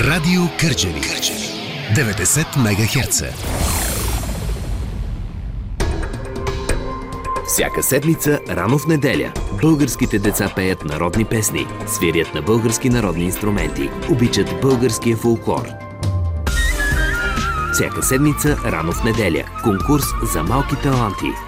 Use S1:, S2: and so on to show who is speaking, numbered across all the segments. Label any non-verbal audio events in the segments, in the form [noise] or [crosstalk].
S1: Радио Кърджали. Кърджали. 90 МГц.
S2: Всяка седмица, рано в неделя, българските деца пеят народни песни, свирят на български народни инструменти, обичат българския фолклор. Всяка седмица, рано в неделя, конкурс за малки таланти –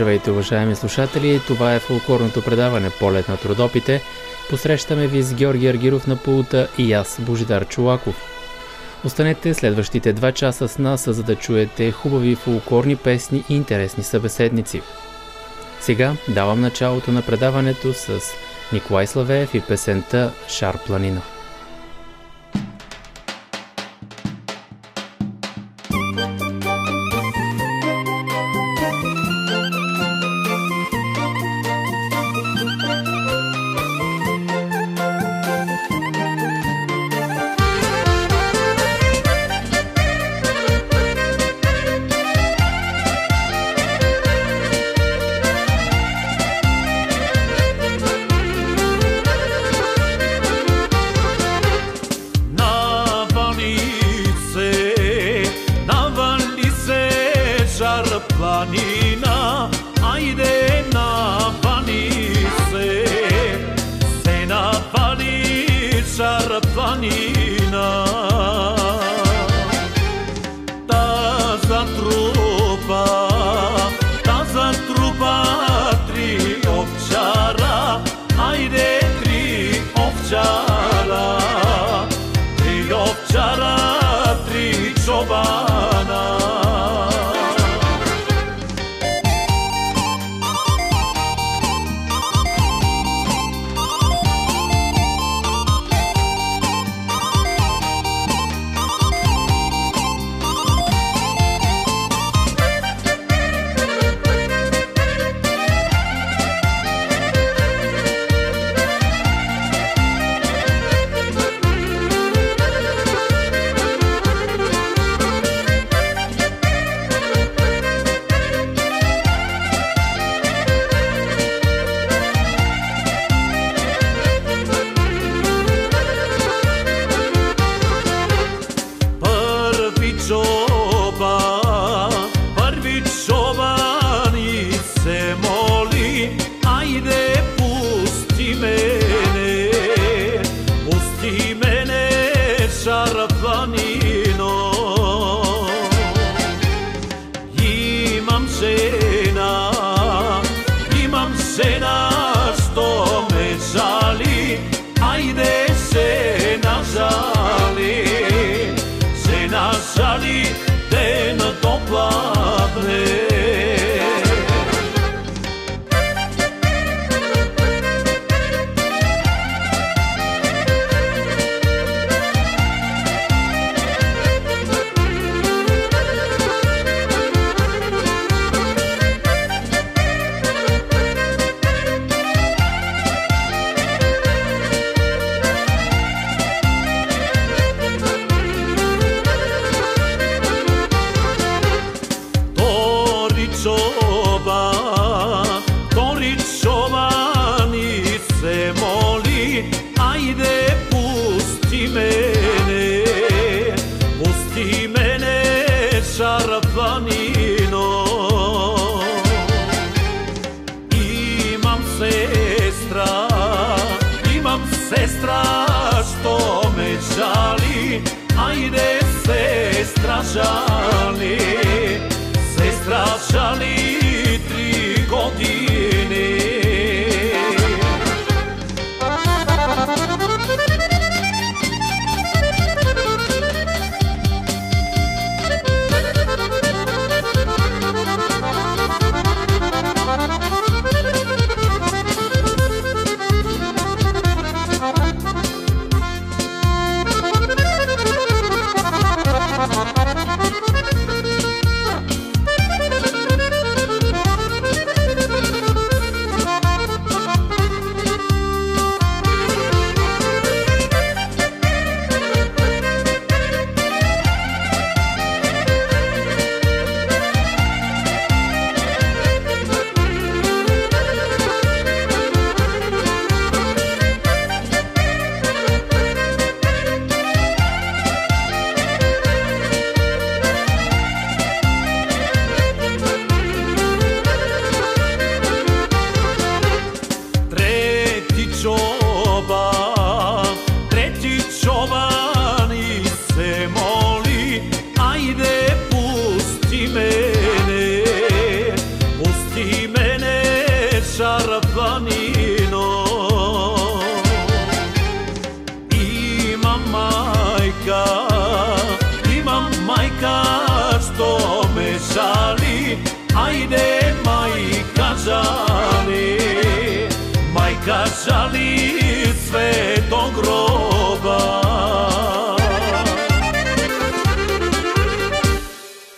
S3: Здравейте, уважаеми слушатели! Това е фолклорното предаване Полет на трудопите. Посрещаме ви с Георги Аргиров на пулта и аз, Божидар Чулаков. Останете следващите два часа с нас, за да чуете хубави фолклорни песни и интересни събеседници. Сега давам началото на предаването с Николай Славеев и песента Шар планина. Majka žali sve do groba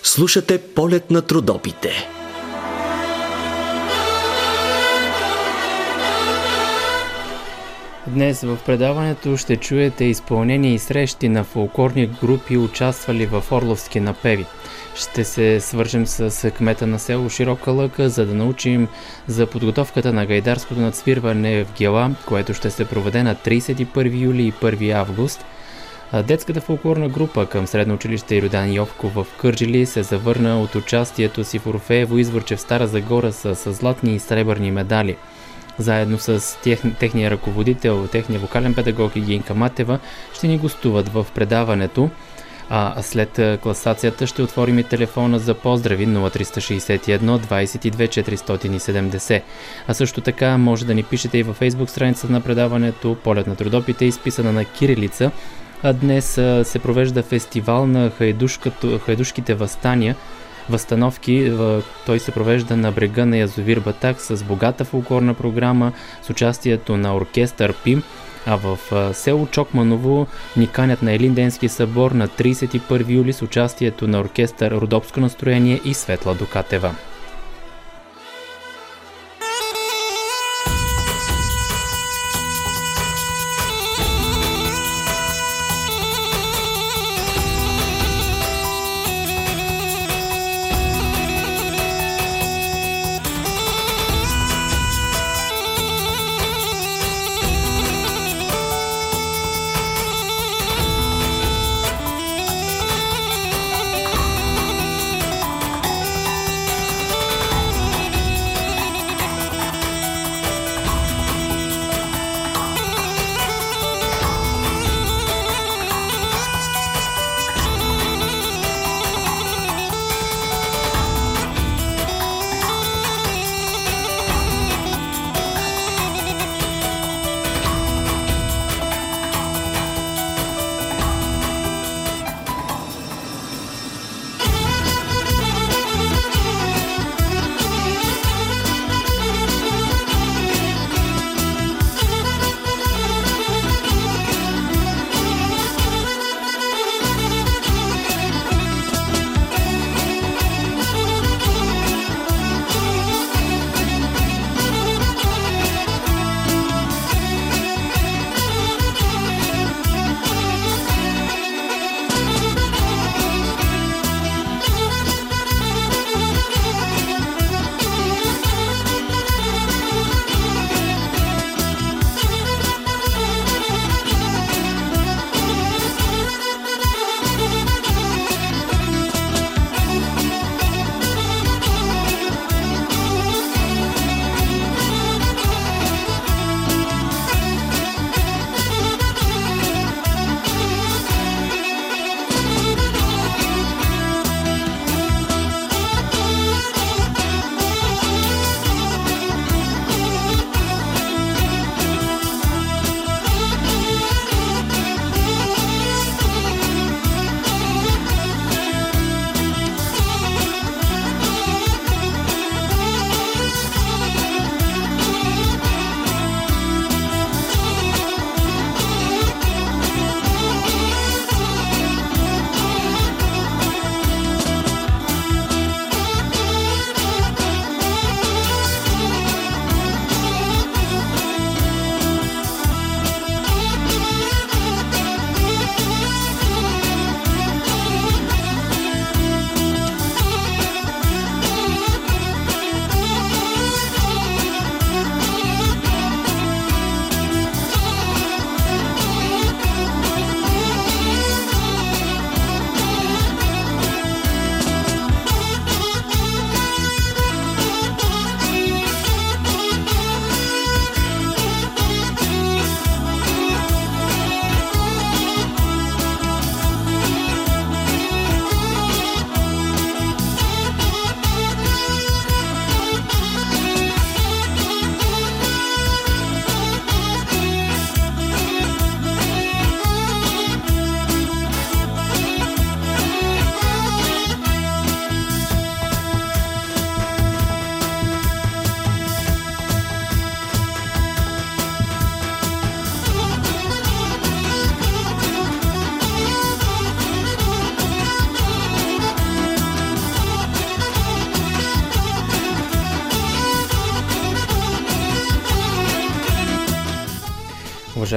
S4: Слушате полет на трудопите.
S5: Днес в предаването ще чуете изпълнение и срещи на фолклорни групи, участвали в Орловски напеви. Ще се свържем с кмета на село Широка лъка, за да научим за подготовката на гайдарското надсвирване в Гела, което ще се проведе на 31 юли и 1 август. Детската фолклорна група към Средно училище Иродан Йовко в Кърджили се завърна от участието си в Орфеево изворче в Стара Загора с златни и сребърни медали. Заедно с тех, техния ръководител, техния вокален педагог Гинка Матева ще ни гостуват в предаването. А след класацията ще отворим и телефона за поздрави 0361 22 470. А също така може да ни пишете и във фейсбук страницата на предаването Полет на трудопите, изписана на кирилица. А днес се провежда фестивал на хайдушките възстания, възстановки. Той се провежда на брега на Язовир Батак с богата фолклорна програма с участието на оркестър ПИМ. А в село Чокманово ни канят на Елин Денски събор на 31 юли с участието на оркестър Родопско настроение и Светла Докатева.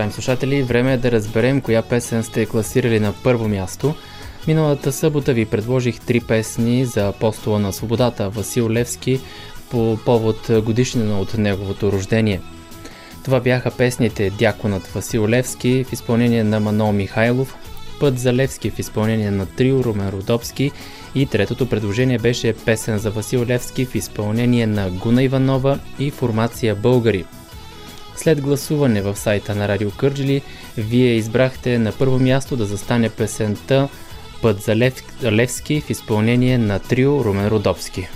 S5: Уважаеми слушатели, време е да разберем коя песен сте класирали на първо място. Миналата събота ви предложих три песни за апостола на свободата Васил Левски по повод годишнина от неговото рождение. Това бяха песните Дяконът Васил Левски в изпълнение на Манол Михайлов, Път за Левски в изпълнение на Трио Румен Родопски и третото предложение беше песен за Васил Левски в изпълнение на Гуна Иванова и формация Българи. След гласуване в сайта на Радио Кърджили, вие избрахте на първо място да застане песента Път за Лев... Левски в изпълнение на трио Румен Родопски.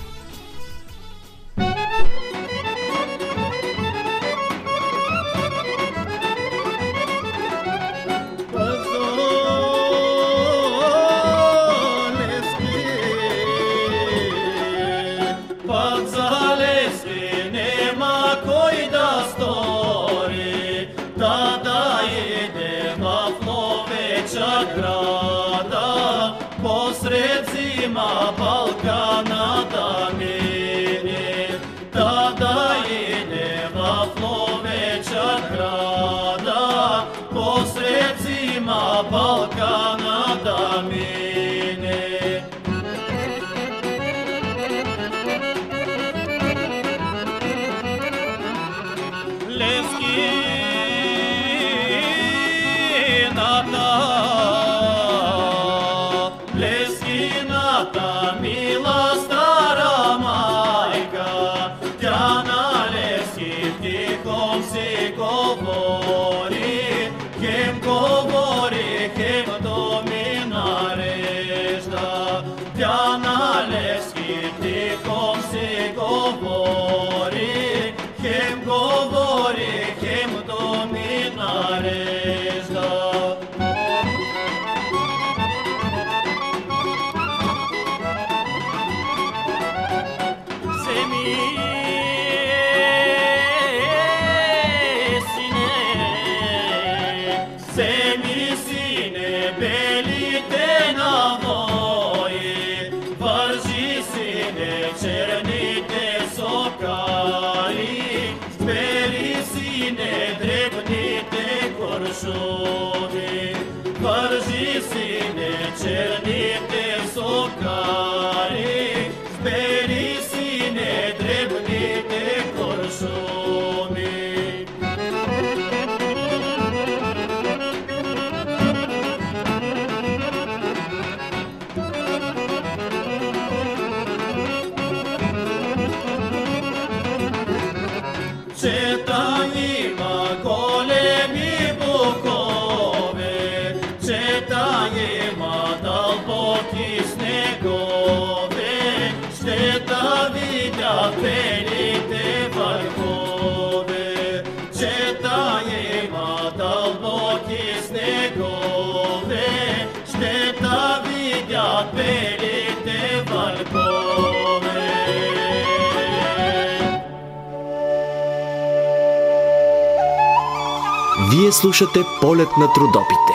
S4: Вие слушате полет на трудопите.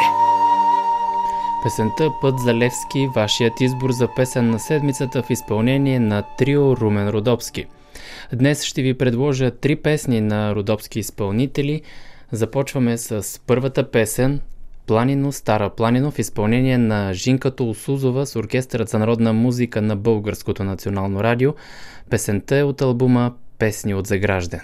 S5: Песента Път за Левски, вашият избор за песен на седмицата в изпълнение на трио Румен Родопски. Днес ще ви предложа три песни на родопски изпълнители. Започваме с първата песен Планино, Стара Планино в изпълнение на Жинка Толсузова с Оркестърът за народна музика на Българското национално радио. Песента е от албума Песни от Загражден.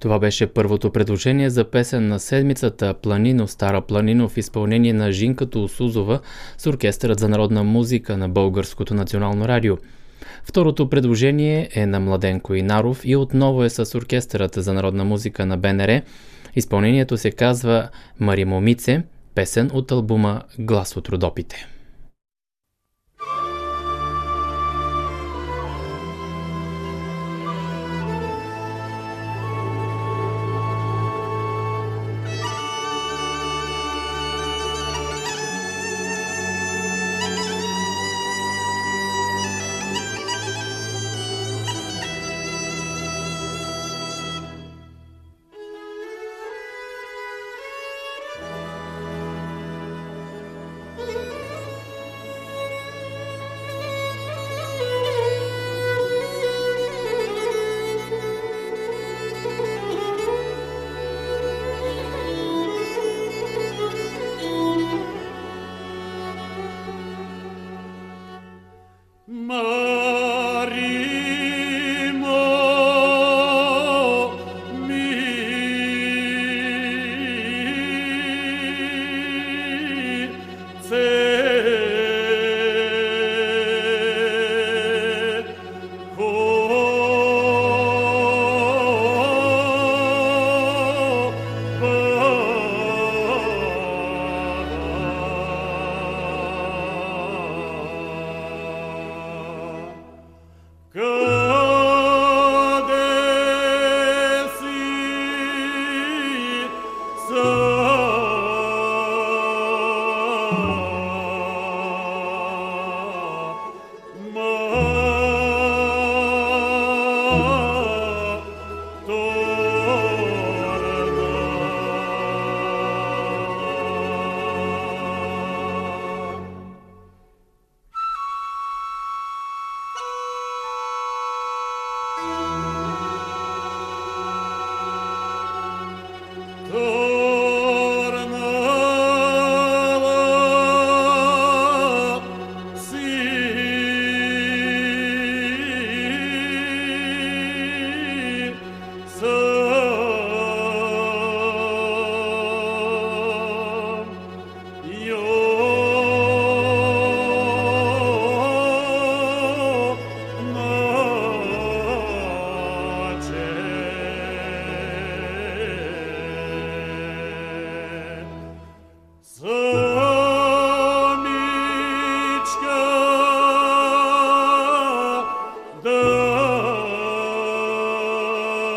S5: Това беше първото предложение за песен на седмицата Планино Стара Планино в изпълнение на Жинка Тулсузова с Оркестърът за народна музика на Българското национално радио. Второто предложение е на Младенко Инаров и отново е с Оркестърът за народна музика на БНР. Изпълнението се казва Маримомице, песен от албума Глас от родопите.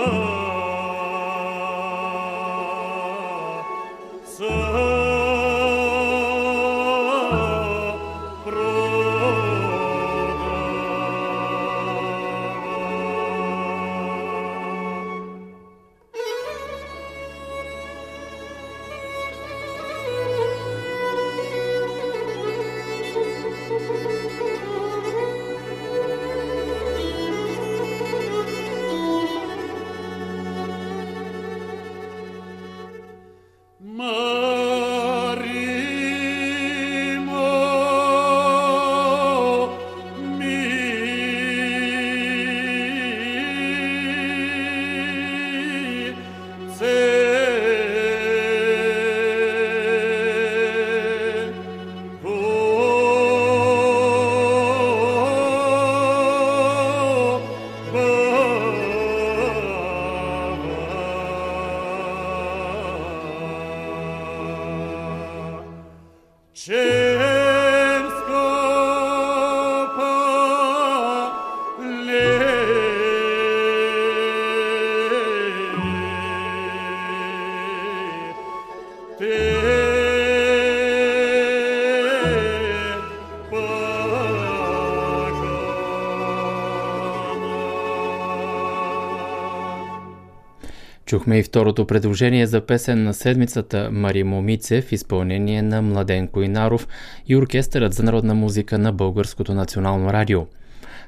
S5: oh. Чухме и второто предложение за песен на седмицата Мари Момице в изпълнение на Младенко Инаров и Оркестърът за народна музика на Българското национално радио.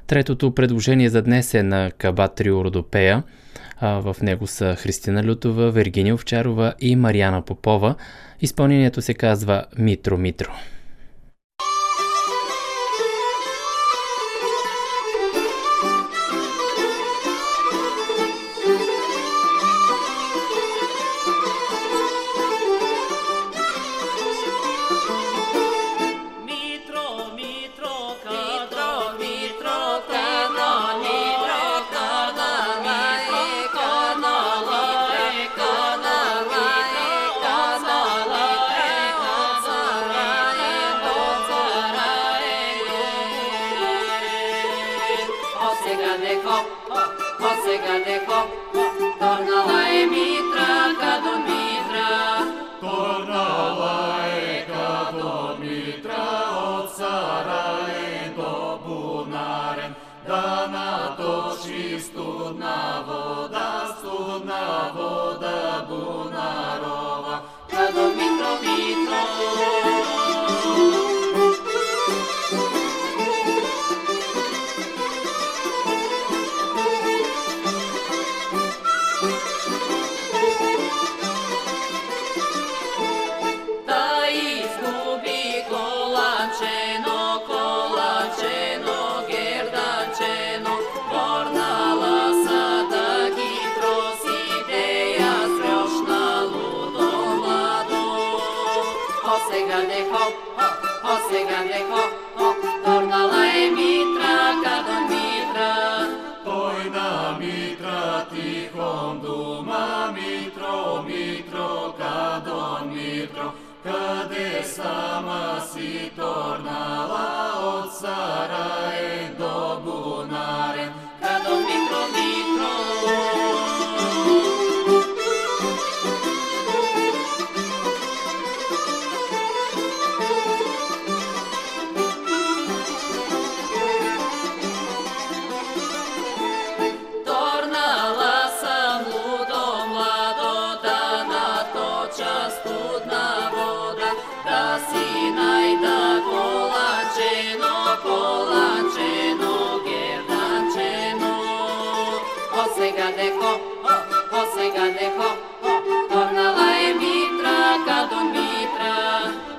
S5: Третото предложение за днес е на Кабат Трио Родопея. В него са Христина Лютова, Вергиния Овчарова и Марияна Попова. Изпълнението се казва Митро Митро.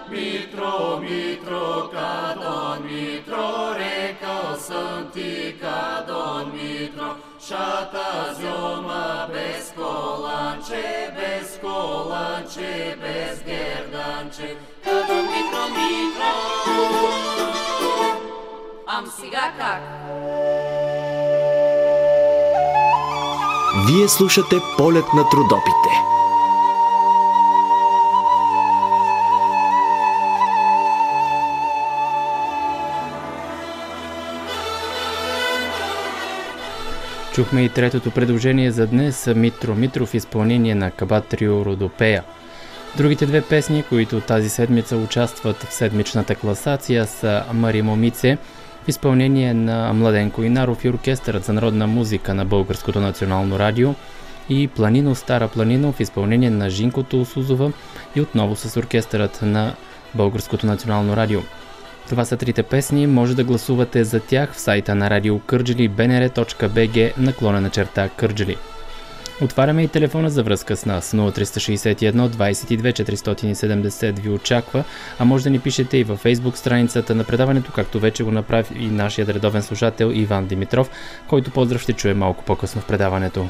S3: Mitro, Mitro, ca Mitro, Recao santi ca Mitro, Șata zioma bez colance, bez colance, bez gherdance,
S6: ca Mitro, Mitro. Am siga cac.
S4: Вие слушате полет на трудопите.
S5: Чухме и третото предложение за днес Митро Митров изпълнение на Кабат Трио Родопея. Другите две песни, които тази седмица участват в седмичната класация са Мари Момице в изпълнение на Младенко Инаров и Оркестърът за народна музика на Българското национално радио и Планино Стара Планино в изпълнение на Жинко Тулсузова и отново с оркестърът на Българското национално радио. Това са трите песни, може да гласувате за тях в сайта на радио Кърджили bnr.bg наклонена черта Кърджили. Отваряме и телефона за връзка с нас 0361 22 470 ви очаква, а може да ни пишете и във фейсбук страницата на предаването, както вече го направи и нашият редовен слушател Иван Димитров, който поздрав ще чуе малко по-късно в предаването.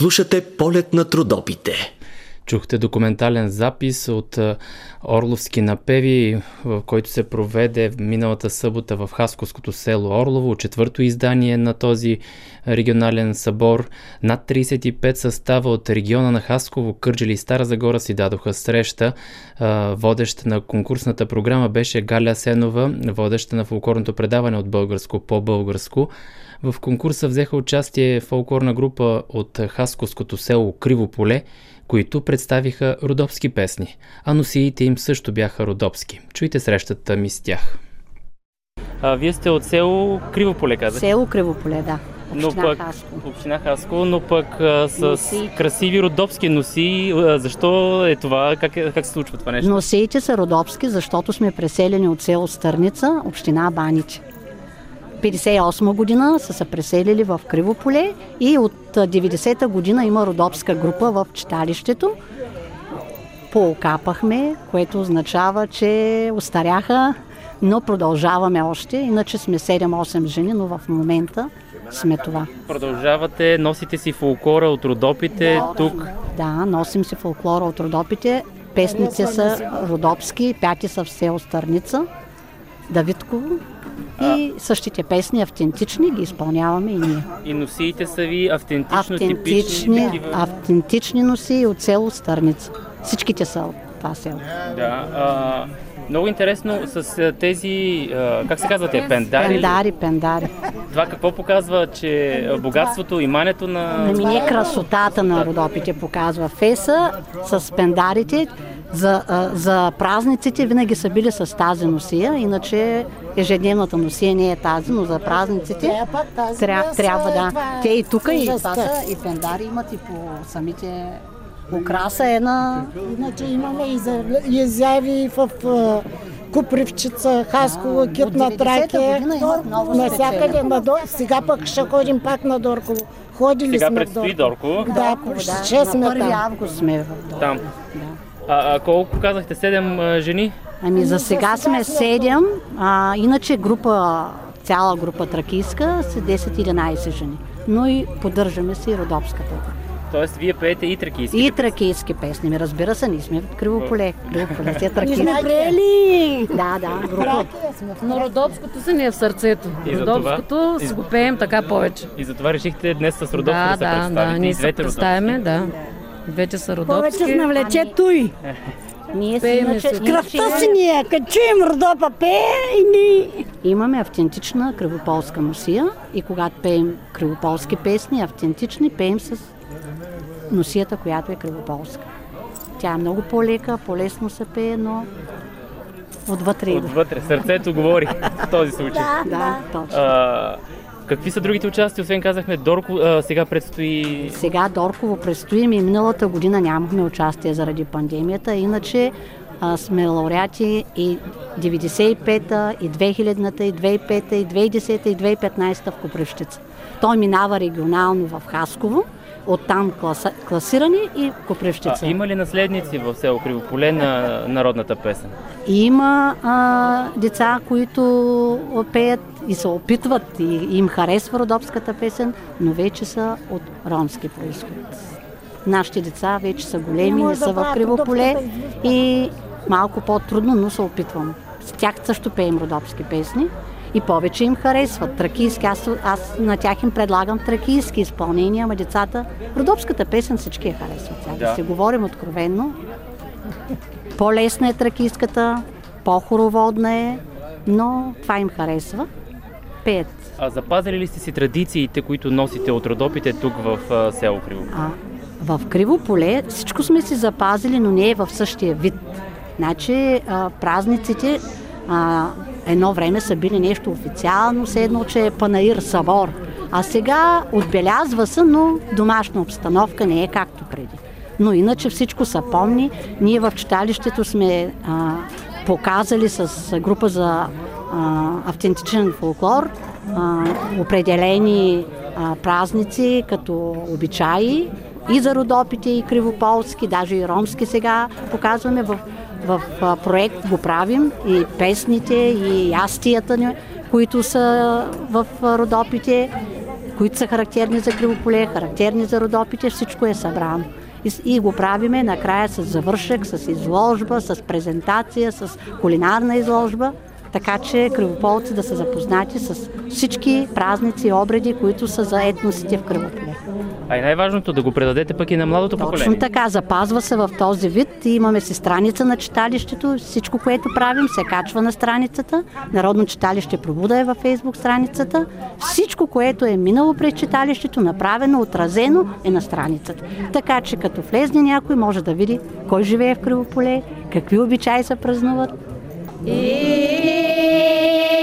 S4: Слушате полет на трудопите.
S5: Чухте документален запис от Орловски напеви, в който се проведе миналата събота в Хасковското село Орлово, четвърто издание на този регионален събор. Над 35 състава от региона на Хасково, Кърджили и Стара Загора си дадоха среща. Водеща на конкурсната програма беше Галя Сенова, водеща на фолклорното предаване от българско по българско. В конкурса взеха участие фолклорна група от Хасковското село Криво поле, които представиха родопски песни, а носиите им също бяха родопски. Чуйте срещата ми с тях. А, вие сте от село Кривополе, казах?
S7: Село Кривополе, да.
S5: Община но пък, Хаско. Община Хаско, но пък а, с носи. красиви родопски носи. А, защо е това? Как, е, как се случва това нещо?
S7: Носиите са родопски, защото сме преселени от село Стърница, община Баниче. 58 година са се преселили в Кривополе и от 90-та година има родопска група в читалището. Поокапахме, което означава, че устаряха, но продължаваме още. Иначе сме 7-8 жени, но в момента сме това.
S5: Продължавате, носите си фолклора от родопите да, тук?
S7: Да, носим си фолклора от родопите. Песници са родопски, пяти са в село Старница, Давидково и същите песни, автентични, ги изпълняваме и ние.
S5: И носиите са ви автентично
S7: автентични, типични? Автентични носи от село Стърница. Всичките са от това село.
S5: Да. А, много интересно с тези, как се казвате, пендари?
S7: Пендари, пендари.
S5: Това какво показва, че богатството и мането на...
S7: Ами не красотата на Родопите показва. Феса с пендарите, за, за празниците винаги са били с тази носия, иначе ежедневната носия не е тази, но за празниците тря, трябва да. Те и тук и това са и пендари имат и по самите украса е на...
S8: Иначе имаме и за изяви в Купривчица, Хасково, Кит на Тракия, навсякъде. Сега пък ще ходим пак на Дорково. Ходили
S5: Сега
S8: сме
S5: предстои Дорково.
S7: Да, ще сме там. 1 август сме
S5: там. Да. А, а колко казахте? Седем а, жени?
S7: Ами за сега сме седем, а, иначе група, цяла група тракийска са 10-11 жени. Но и поддържаме си и родопската.
S5: Тоест, вие пеете и тракийски
S7: И тракийски песни. Ми разбира се, ние сме в Кривополе. Кривополе си е тракийски.
S8: Ние сме приели!
S7: Да, да, група.
S9: Но родопското си ни е в сърцето. И родопското си го пеем така повече.
S5: И затова решихте днес с родопско
S9: да,
S5: да, се
S9: да, да, ние се представяме, да. Двете са родопски.
S8: Повече навлече той.
S7: Ние си иначе,
S8: кръвта си ни е, като чуем Родопа пее и ни...
S7: Имаме автентична кривополска носия и когато пеем кривополски песни, автентични, пеем с носията, която е кривополска. Тя е много по-лека, по-лесно се пее, но отвътре.
S5: Отвътре, сърцето говори в този случай.
S7: Да, да, точно. А,
S5: Какви са другите участия? Освен казахме, Дорко, а, сега предстои...
S7: Сега Дорково предстои. Ми миналата година нямахме участие заради пандемията, иначе а, сме лауреати и 95-та, и 2000-та, и 2005-та, и 2010-та, и 2015-та в Копривщица. Той минава регионално в Хасково, оттам класа, класирани и Копривщица.
S5: А, има ли наследници в село Кривополе на народната песен?
S7: Има а, деца, които пеят и се опитват и им харесва родопската песен, но вече са от ромски происход. Нашите деца вече са големи, не са в Кривополе и малко по-трудно, но се опитвам. С тях също пеем родопски песни и повече им харесват. Тракийски, аз, аз на тях им предлагам тракийски изпълнения, ама децата, родопската песен всички я харесват. Сега да. да се говорим откровенно. По-лесна е тракийската, по-хороводна е, но това им харесва. Пеят.
S5: А запазили ли сте си традициите, които носите от родопите тук в а, село Кривополе? А,
S7: в Кривополе всичко сме си запазили, но не е в същия вид. Значи а, празниците а, едно време са били нещо официално, все едно, че е панаир Савор. А сега отбелязва се, но домашна обстановка не е както преди. Но иначе всичко са помни. Ние в читалището сме а, показали с група за а, автентичен фолклор а, определени а, празници като обичаи и за родопите, и кривополски, даже и ромски сега показваме в в проект го правим и песните, и ястията, които са в Родопите, които са характерни за Кривополе, характерни за Родопите, всичко е събрано. И, го правиме накрая с завършек, с изложба, с презентация, с кулинарна изложба така че кривополци да са запознати с всички празници и обреди, които са за етносите в Кривополе.
S5: А и най-важното да го предадете пък и на младото
S7: Точно
S5: поколение.
S7: така, запазва се в този вид. И имаме си страница на читалището. Всичко, което правим, се качва на страницата. Народно читалище Пробуда е във фейсбук страницата. Всичко, което е минало през читалището, направено, отразено е на страницата. Така че като влезне някой, може да види кой живее в Кривополе, какви обичаи се празнуват.
S9: И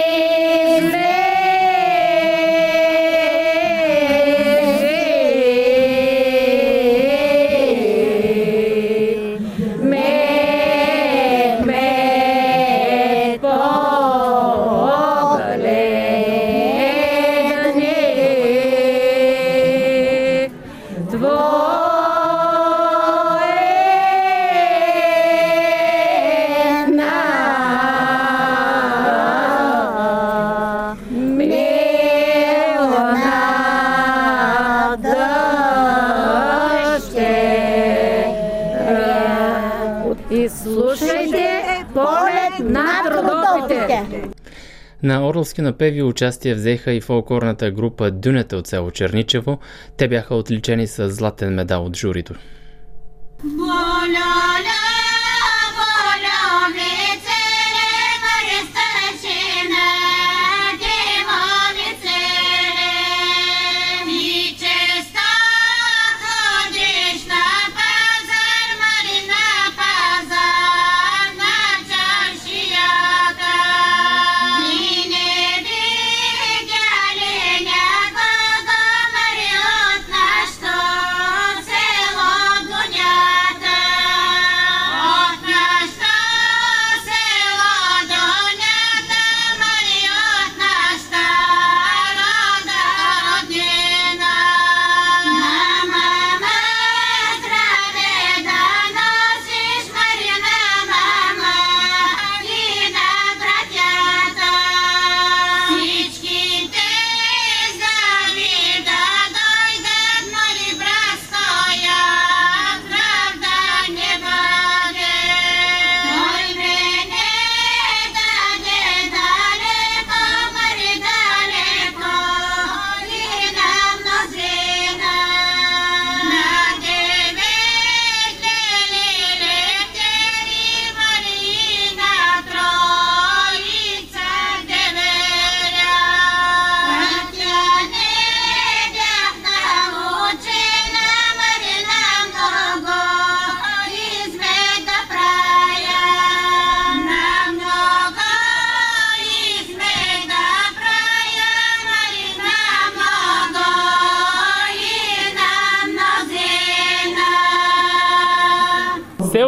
S5: На Орловски напеви участие взеха и фолклорната група Дюнета от село Черничево. Те бяха отличени с златен медал от журито. Село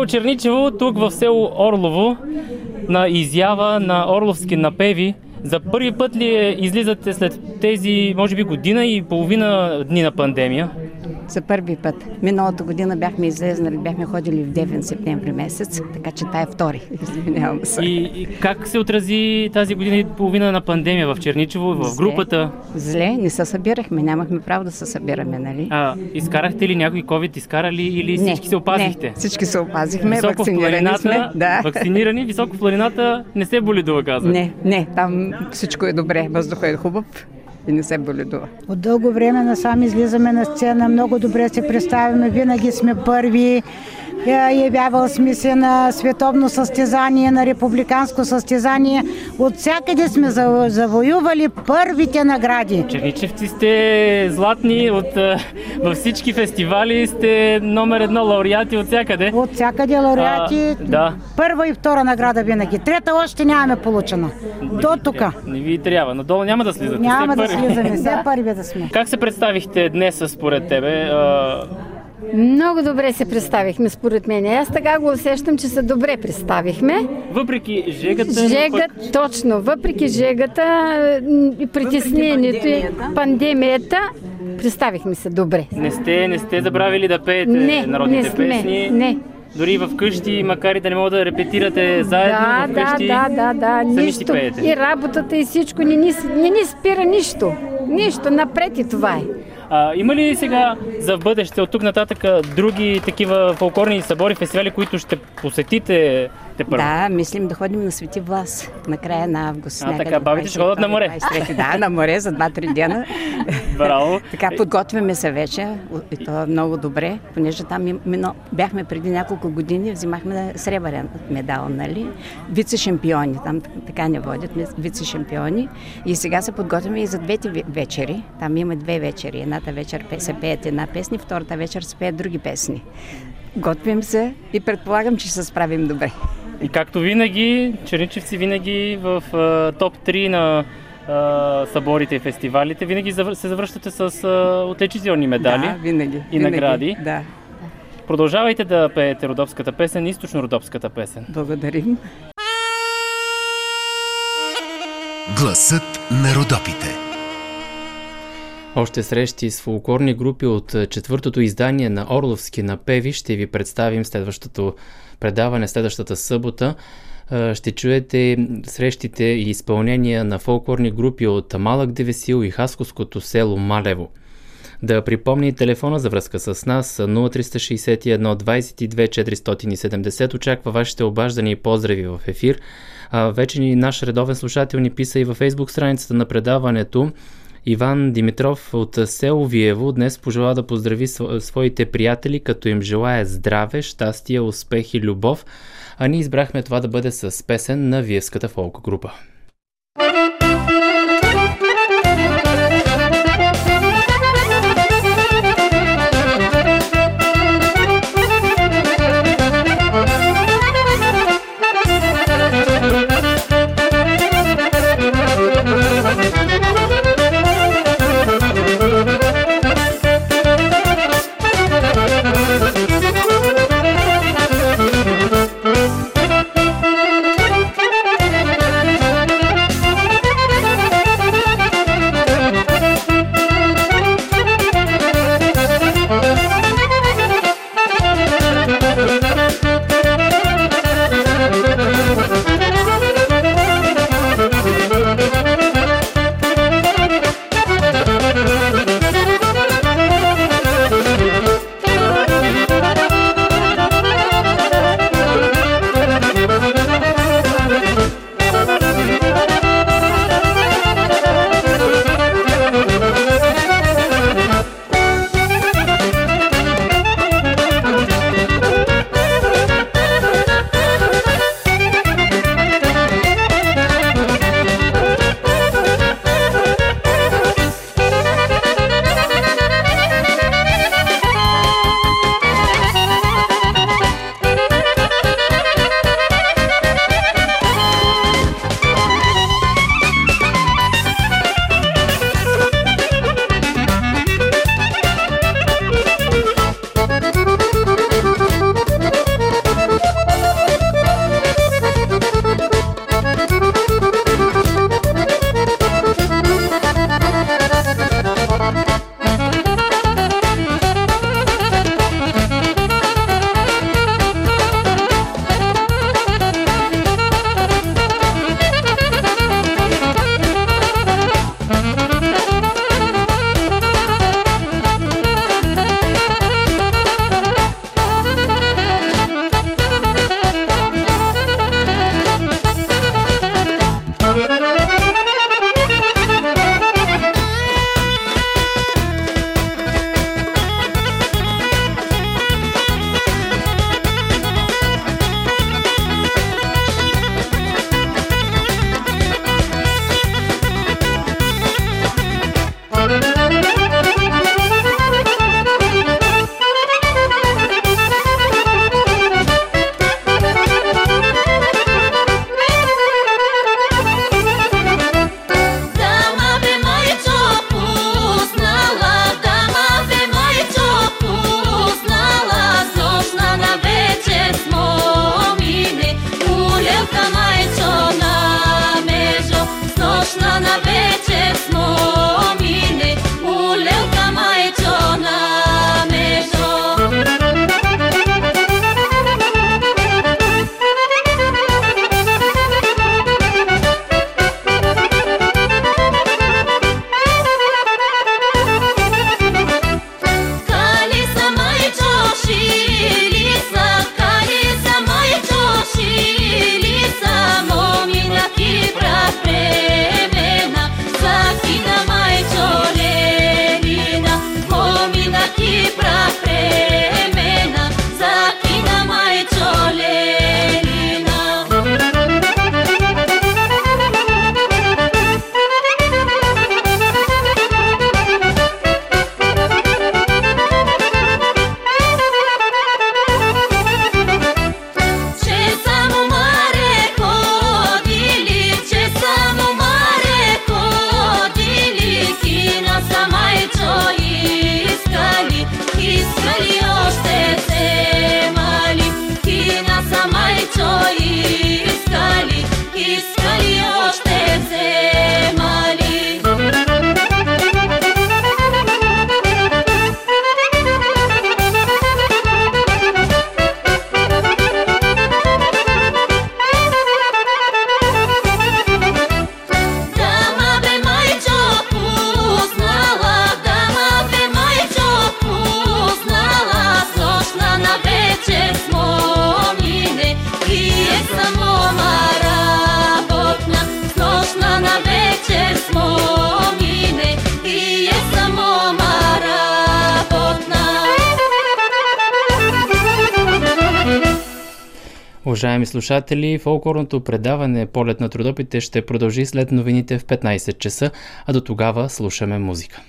S5: Черничево, тук в село Орлово, на изява на Орловски напеви. За първи път ли е- излизате след тези, може би, година и половина дни на пандемия?
S10: За първи път. Миналата година бяхме излезнали, бяхме ходили в Девен септември месец, така че това е втори. [laughs] Извинявам се.
S5: И, и как се отрази тази година и половина на пандемия в Черничево, в групата?
S10: Зле, не се събирахме, нямахме право да се събираме, нали?
S5: А, изкарахте ли някой COVID, изкарали или всички се опазихте?
S10: Не, всички се опазихме,
S5: Високо
S10: вакцинирани сме. Да.
S5: вакцинирани, високо в планината, не се боледува, казва.
S10: Не, не, там всичко е добре, въздухът е хубав и не се боледува.
S8: От дълго време насам излизаме на сцена, много добре се представяме, винаги сме първи. Явявал сме се на световно състезание, на републиканско състезание. От всякъде сме за- завоювали първите награди.
S5: Черничевци сте златни от, във всички фестивали, сте номер едно лауреати от всякъде.
S8: От всякъде лауреати.
S5: А, да.
S8: Първа и втора награда винаги. Трета още нямаме получена. До тук.
S5: Не ви трябва, надолу няма да слизате.
S8: Няма да
S5: първи.
S8: слизаме, все [laughs] първи да сме.
S5: Как се представихте днес според тебе?
S11: Много добре се представихме, според мен. Аз така го усещам, че се добре представихме.
S5: въпреки жегата,
S11: Жега,
S5: пък
S11: точно. Въпреки жегата притеснението и пандемията, представихме се добре.
S5: не сте, не сте забравили да пеете
S11: Не,
S5: народните
S11: не сме,
S5: песни.
S11: не.
S5: Дори в къщи, макар и да не мога да репетирате заедно
S11: Да,
S5: в
S11: да, да, да, да. Нищо.
S5: пеете.
S11: И работата и всичко не ни, не ни спира нищо. Нищо, напред и това е.
S5: А, има ли сега за в бъдеще от тук нататък други такива фолклорни събори, фестивали, които ще посетите те първо?
S10: Да, мислим да ходим на Свети Влас на края на август.
S5: А, така, бабите ще ходят на море.
S10: 23, да, на море за 2-3 дена.
S5: Браво.
S10: така, подготвяме се вече и то е много добре, понеже там именно, бяхме преди няколко години, взимахме сребърен медал, нали? Вице-шампиони, там така не водят, вице-шампиони. И сега се подготвяме и за двете вечери. Там има две вечери. Едната вечер се пеят една песни, втората вечер се пеят други песни. Готвим се и предполагам, че ще се справим добре.
S5: И както винаги, черничевци винаги в топ 3 на съборите и фестивалите, винаги се завръщате с отличителни медали
S10: да, винаги,
S5: и
S10: винаги,
S5: награди.
S10: Да.
S5: Продължавайте да пеете родопската песен, източно-родопската песен.
S10: Благодарим.
S1: Гласът на родопите.
S5: Още срещи с фолклорни групи от четвъртото издание на Орловски напеви ще ви представим следващото предаване, следващата събота. Ще чуете срещите и изпълнения на фолклорни групи от Малък Девесил и Хасковското село Малево. Да припомни телефона за връзка с нас 0361 22 470. Очаква вашите обаждания и поздрави в ефир. Вече ни наш редовен слушател ни писа и във фейсбук страницата на предаването. Иван Димитров от село Виево днес пожела да поздрави своите приятели, като им желая здраве, щастие, успех и любов, а ние избрахме това да бъде с песен на Виевската фолк група.
S12: Слушатели, фолклорното предаване Полет на трудопите ще продължи след новините в 15 часа, а до тогава слушаме музика.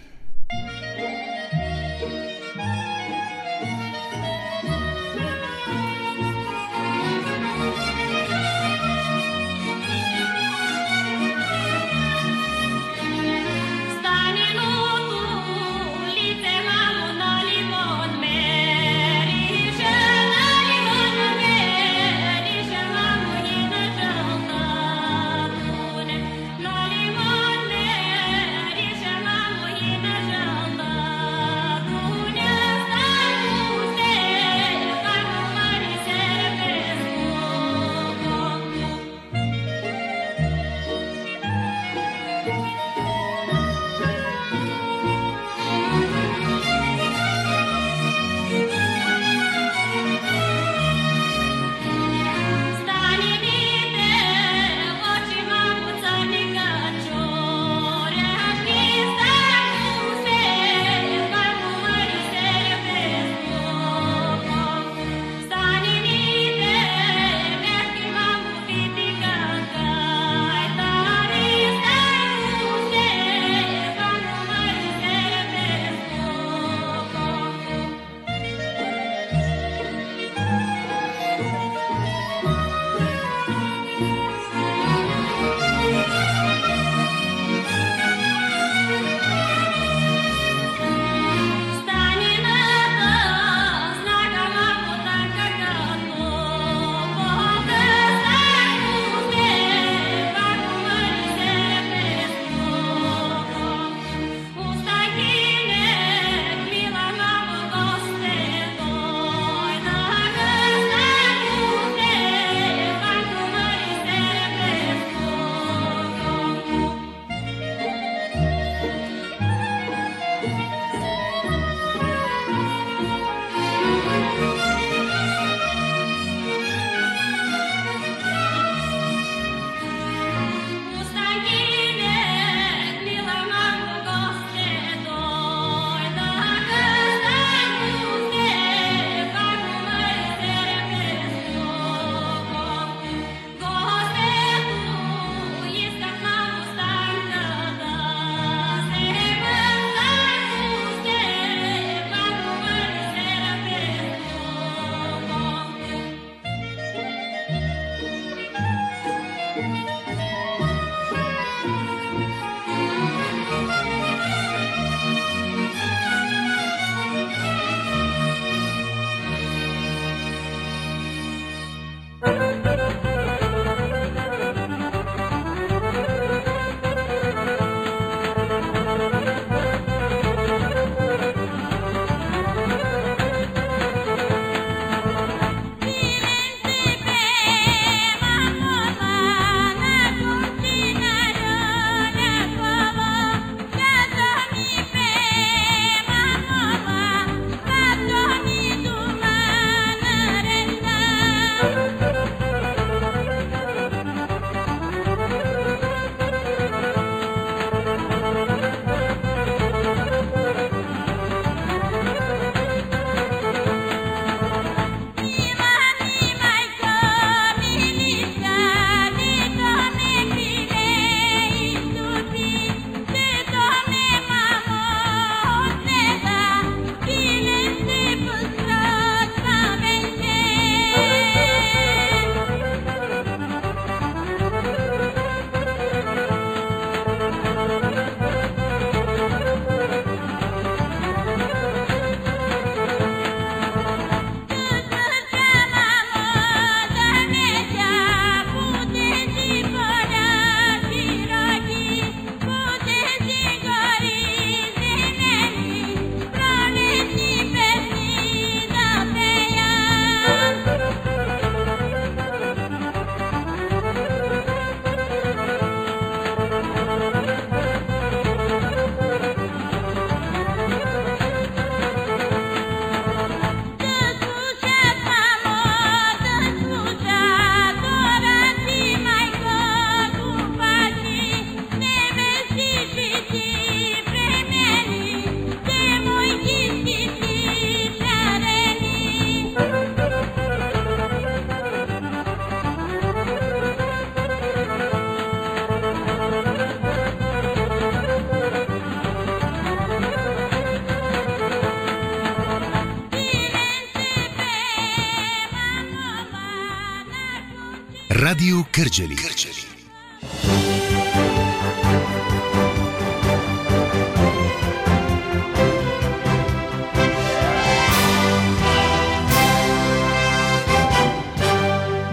S1: Радио Кърджали. Кърджали.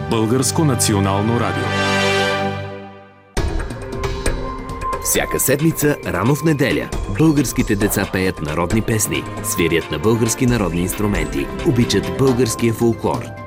S13: Българско национално радио.
S2: Всяка седмица, рано в неделя, българските деца пеят народни песни, свирят на български народни инструменти, обичат българския фолклор.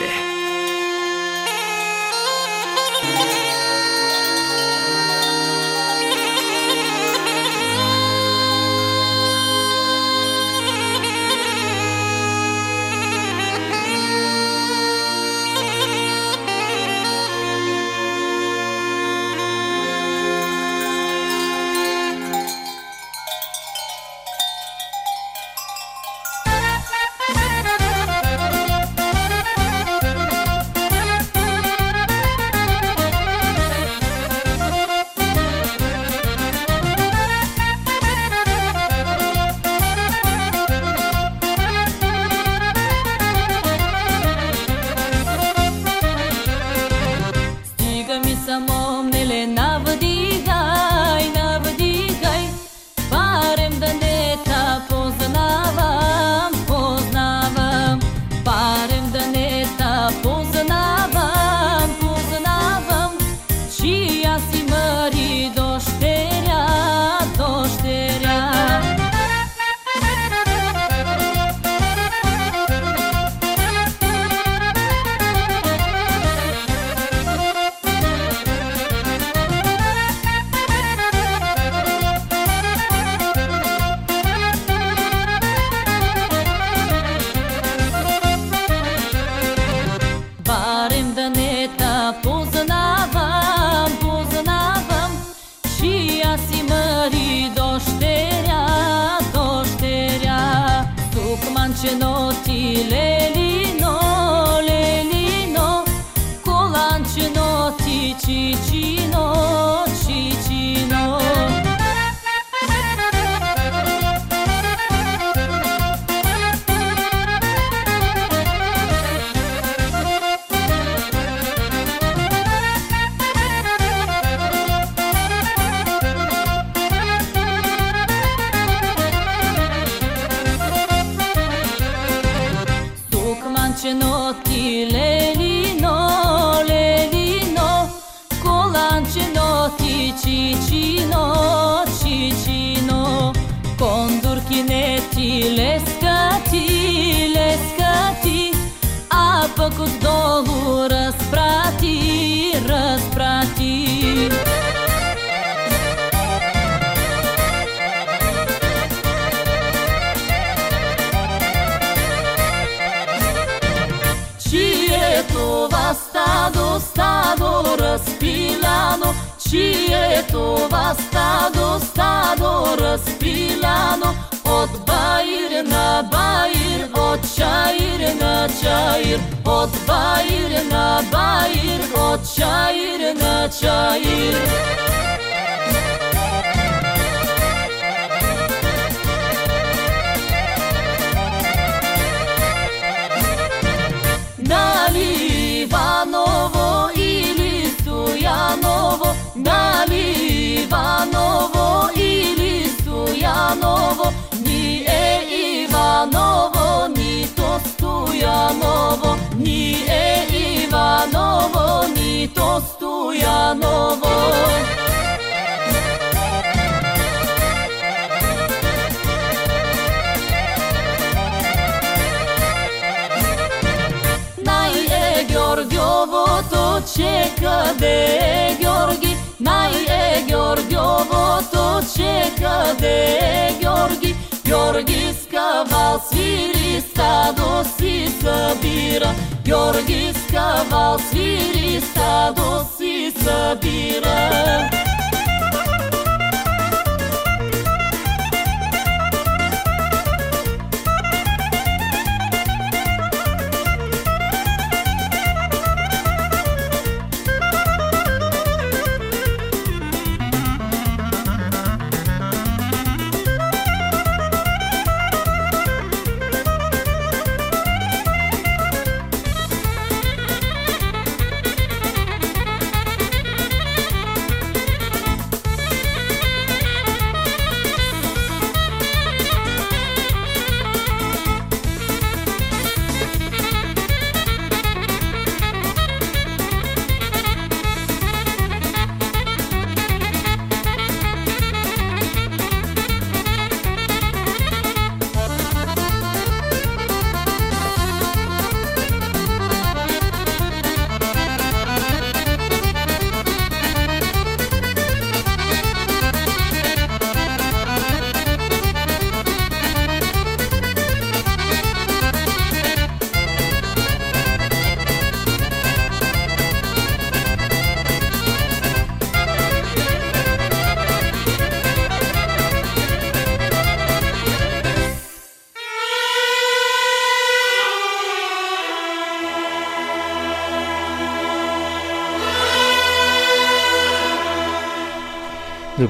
S6: Си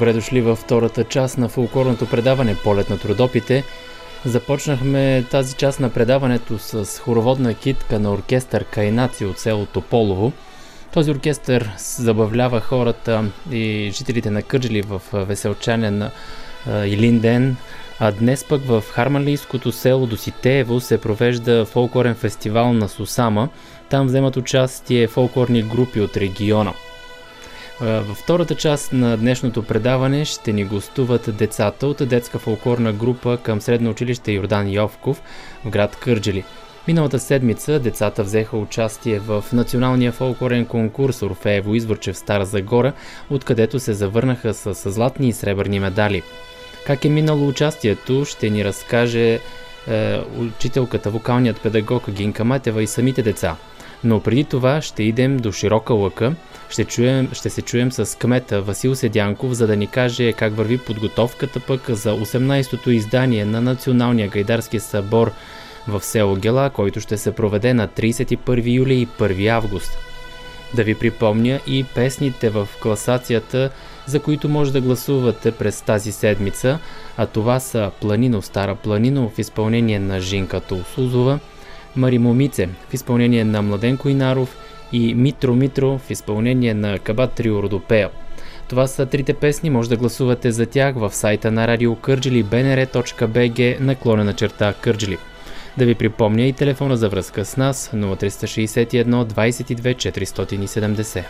S5: Добре дошли във втората част на фулкорното предаване Полет на трудопите. Започнахме тази част на предаването с хороводна китка на оркестър Кайнаци от село Тополово. Този оркестър забавлява хората и жителите на Кърджили в Веселчанен Илинден, а днес пък в хармалийското село Доситеево се провежда фолклорен фестивал на Сусама. Там вземат участие фолклорни групи от региона – във втората част на днешното предаване ще ни гостуват децата от детска фолклорна група към Средно училище Йордан Йовков в град Кърджели. Миналата седмица децата взеха участие в националния фолклорен конкурс Орфеево Изворче в Стара Загора, откъдето се завърнаха с златни и сребърни медали. Как е минало участието, ще ни разкаже е, учителката, вокалният педагог Гинка Матева и самите деца. Но преди това ще идем до широка лъка – ще, чуем, ще се чуем с кмета Васил Седянков, за да ни каже как върви подготовката пък за 18-то издание на Националния гайдарски събор в село Гела, който ще се проведе на 31 юли и 1 август. Да ви припомня и песните в класацията, за които може да гласувате през тази седмица, а това са Планино Стара Планино в изпълнение на Жинка Толсузова, Мари Момице в изпълнение на Младен Койнаров – и Митро Митро в изпълнение на Кабат Трио Родопея. Това са трите песни, може да гласувате за тях в сайта на Радио Кърджили bnr.bg наклонена черта Кърджили. Да ви припомня и телефона за връзка с нас 0361 22 470.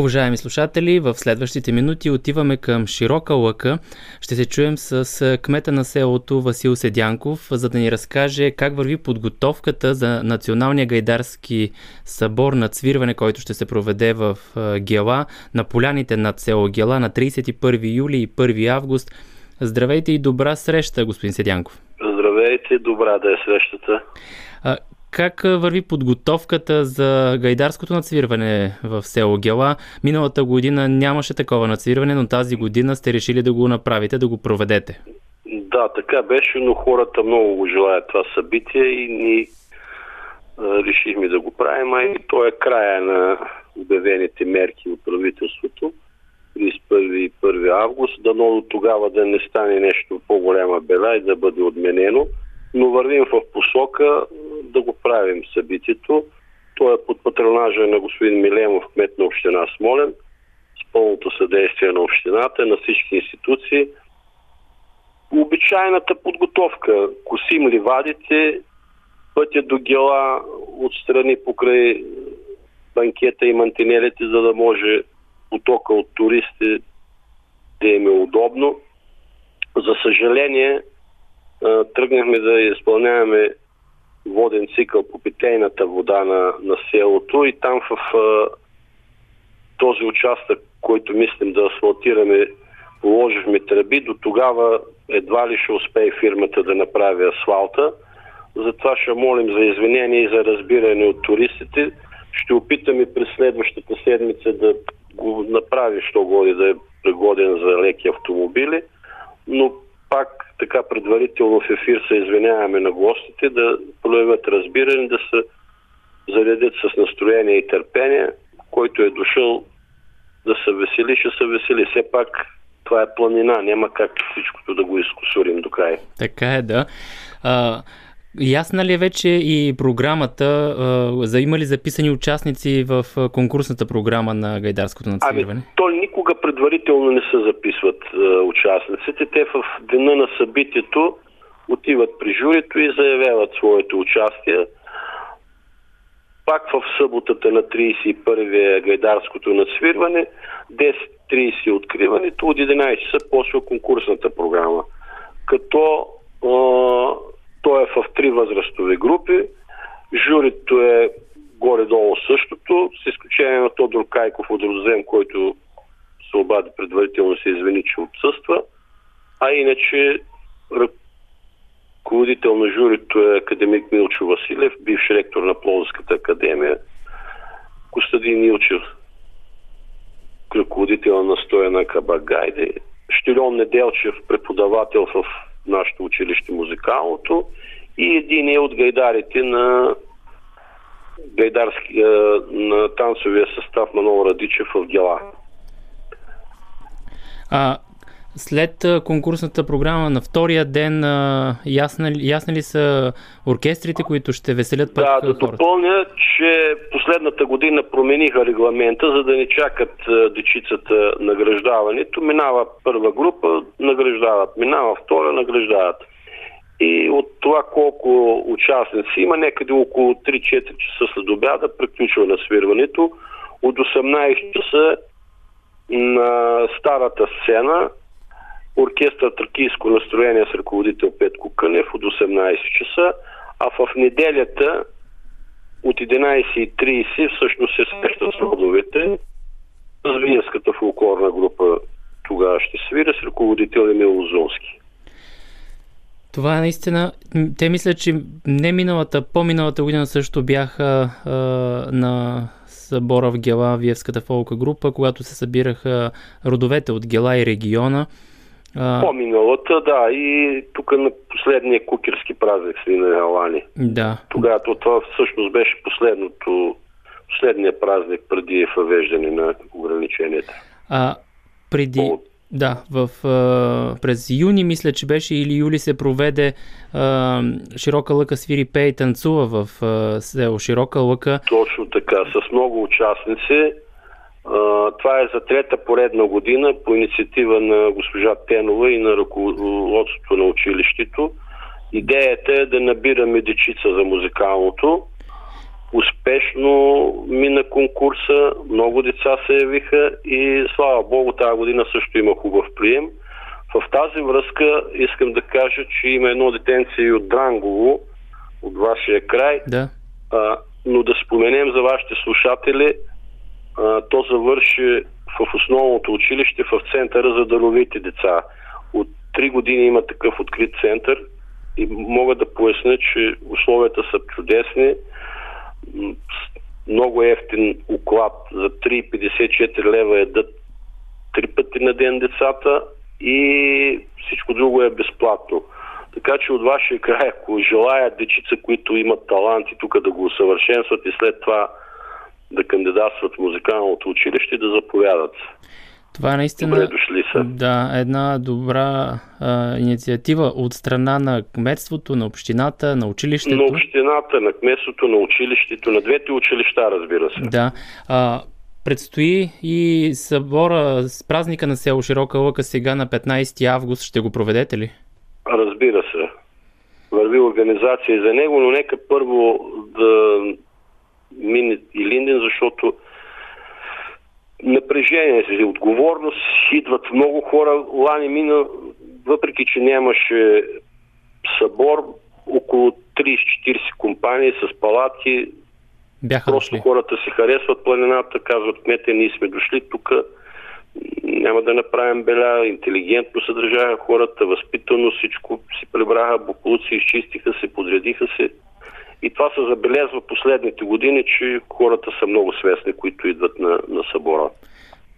S5: Уважаеми слушатели, в следващите минути отиваме към Широка лъка. Ще се чуем с кмета на селото Васил Седянков, за да ни разкаже как върви подготовката за Националния гайдарски събор на цвирване, който ще се проведе в Гела, на поляните над село Гела на 31 юли и 1 август. Здравейте и добра среща, господин Седянков.
S14: Здравейте, добра да е срещата.
S5: Как върви подготовката за гайдарското нацвирване в село Гела? Миналата година нямаше такова нацвирване, но тази година сте решили да го направите, да го проведете.
S14: Да, така беше, но хората много го желаят това събитие и ни а, решихме да го правим, а и то е края на обявените мерки от правителството. 31 и 1 август, дано до тогава да не стане нещо по-голяма бела и да бъде отменено но вървим в посока да го правим събитието. То е под патронажа на господин Милемов, кмет на община Смолен, с пълното съдействие на общината, на всички институции. Обичайната подготовка. Косим ливадите, пътя до гела отстрани покрай банкета и мантинелите, за да може потока от туристи да им е удобно. За съжаление, тръгнахме да изпълняваме воден цикъл по питейната вода на, на селото и там в а, този участък, който мислим да асфалтираме, положихме тръби. До тогава едва ли ще успее фирмата да направи асфалта. Затова ще молим за извинение и за разбиране от туристите. Ще опитаме през следващата седмица да го направи, що годи да е пригоден за леки автомобили. Но така предварително в ефир се извиняваме на гостите да проявят разбиране, да се заредят с настроение и търпение, който е дошъл да се весели, ще се весели. Все пак това е планина, няма как всичкото да го изкусурим до край.
S5: Така е, да. А, Ясна ли е вече и програмата? За има ли записани участници в конкурсната програма на гайдарското нацвирване?
S14: Ами, то никога предварително не се записват участниците. Те в дена на събитието отиват при журито и заявяват своето участие. Пак в съботата на 31-я гайдарското надсвирване, 10.30 откриването, от 11 часа почва конкурсната програма. Като той е в три възрастови групи. Журито е горе-долу същото, с изключение на Тодор Кайков от Розем, който се обади предварително се извини, че отсъства. А иначе ръководител на журито е академик Милчо Василев, бивш ректор на Пловската академия, Костадин Илчев, ръководител на Стояна Кабагайде, Штилон Неделчев, преподавател в нашето училище музикалното и един е от гайдарите на гайдарски, на танцовия състав Манол Радичев в Гела.
S5: А, след конкурсната програма на втория ден, ясна, ясна ли са оркестрите, които ще веселят пък
S14: Да, да допълня, че последната година промениха регламента, за да не чакат дечицата награждаването. Минава първа група, награждават. Минава втора, награждават. И от това колко участници има, някъде около 3-4 часа след обяда приключва на свирването. От 18 часа на старата сцена оркестър Тракийско настроение с ръководител Петко Кънев от 18 часа, а в неделята от 11.30 всъщност се среща с родовете. С Виенската фулкорна група тогава ще свира с ръководител Емил Лозунски.
S5: Това е наистина. Те мислят, че не миналата, по-миналата година също бяха а, на събора в Гела, Виевската фолка група, когато се събираха родовете от Гела и региона.
S14: А... По-миналата, да, и тук на последния кукерски празник свина Алани.
S5: Да.
S14: Тогава това всъщност беше последното, последния празник преди въвеждане на ограниченията.
S5: А преди. Да, в, а, през юни, мисля, че беше, или юли се проведе а, Широка лъка свири пе и танцува в а, село Широка лъка.
S14: Точно така, с много участници. Това е за трета поредна година по инициатива на госпожа Тенова и на ръководството на училището. Идеята е да набираме дечица за музикалното успешно мина конкурса, много деца се явиха и слава Богу тази година също има хубав прием. В тази връзка искам да кажа, че има едно детенце и от Дрангово, от вашия край.
S5: Да.
S14: А, но да споменем за вашите слушатели, то завърши в основното училище в центъра за даровите деца. От три години има такъв открит център и мога да поясня, че условията са чудесни. Много ефтин уклад за 3,54 лева едат три пъти на ден децата и всичко друго е безплатно. Така че от вашия край, ако желаят дечица, които имат таланти тук да го усъвършенстват и след това да кандидатстват в музикалното училище, да заповядат.
S5: Това е наистина
S14: Добре дошли са.
S5: Да, една добра а, инициатива от страна на кметството, на общината, на училището.
S14: На общината, на кметството, на училището, на двете училища, разбира се.
S5: Да. А, предстои и събора с празника на село Широка лъка сега на 15 август. Ще го проведете ли?
S14: Разбира се. Върви организация за него, но нека първо да мине и Линден, защото напрежение си, отговорност, идват много хора. Лани мина, въпреки че нямаше събор, около 30-40 компании с палатки.
S5: Бяха
S14: Просто
S5: дошли.
S14: хората си харесват планината, казват, кмете, ние сме дошли тук, няма да направим беля, интелигентно се държаха хората, възпитано всичко, си прибраха буклуци, изчистиха се, подредиха се. И това се забелязва последните години, че хората са много свестни, които идват на, на събора.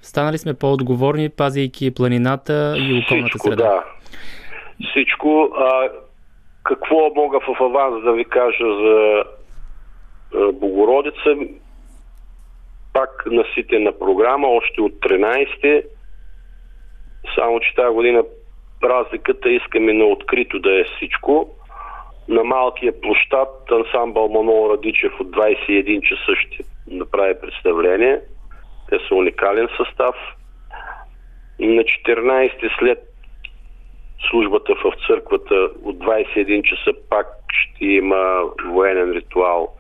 S5: Станали сме по-отговорни, пазейки планината и околната
S14: Всичко,
S5: среда.
S14: да. Всичко. А, какво мога в аванс да ви кажа за а, Богородица? Пак наситена програма, още от 13 Само, че тази година разликата искаме на открито да е всичко. На малкия площад ансамбъл Манол Радичев от 21 часа ще направи представление. Те са уникален състав. На 14 след службата в църквата от 21 часа пак ще има военен ритуал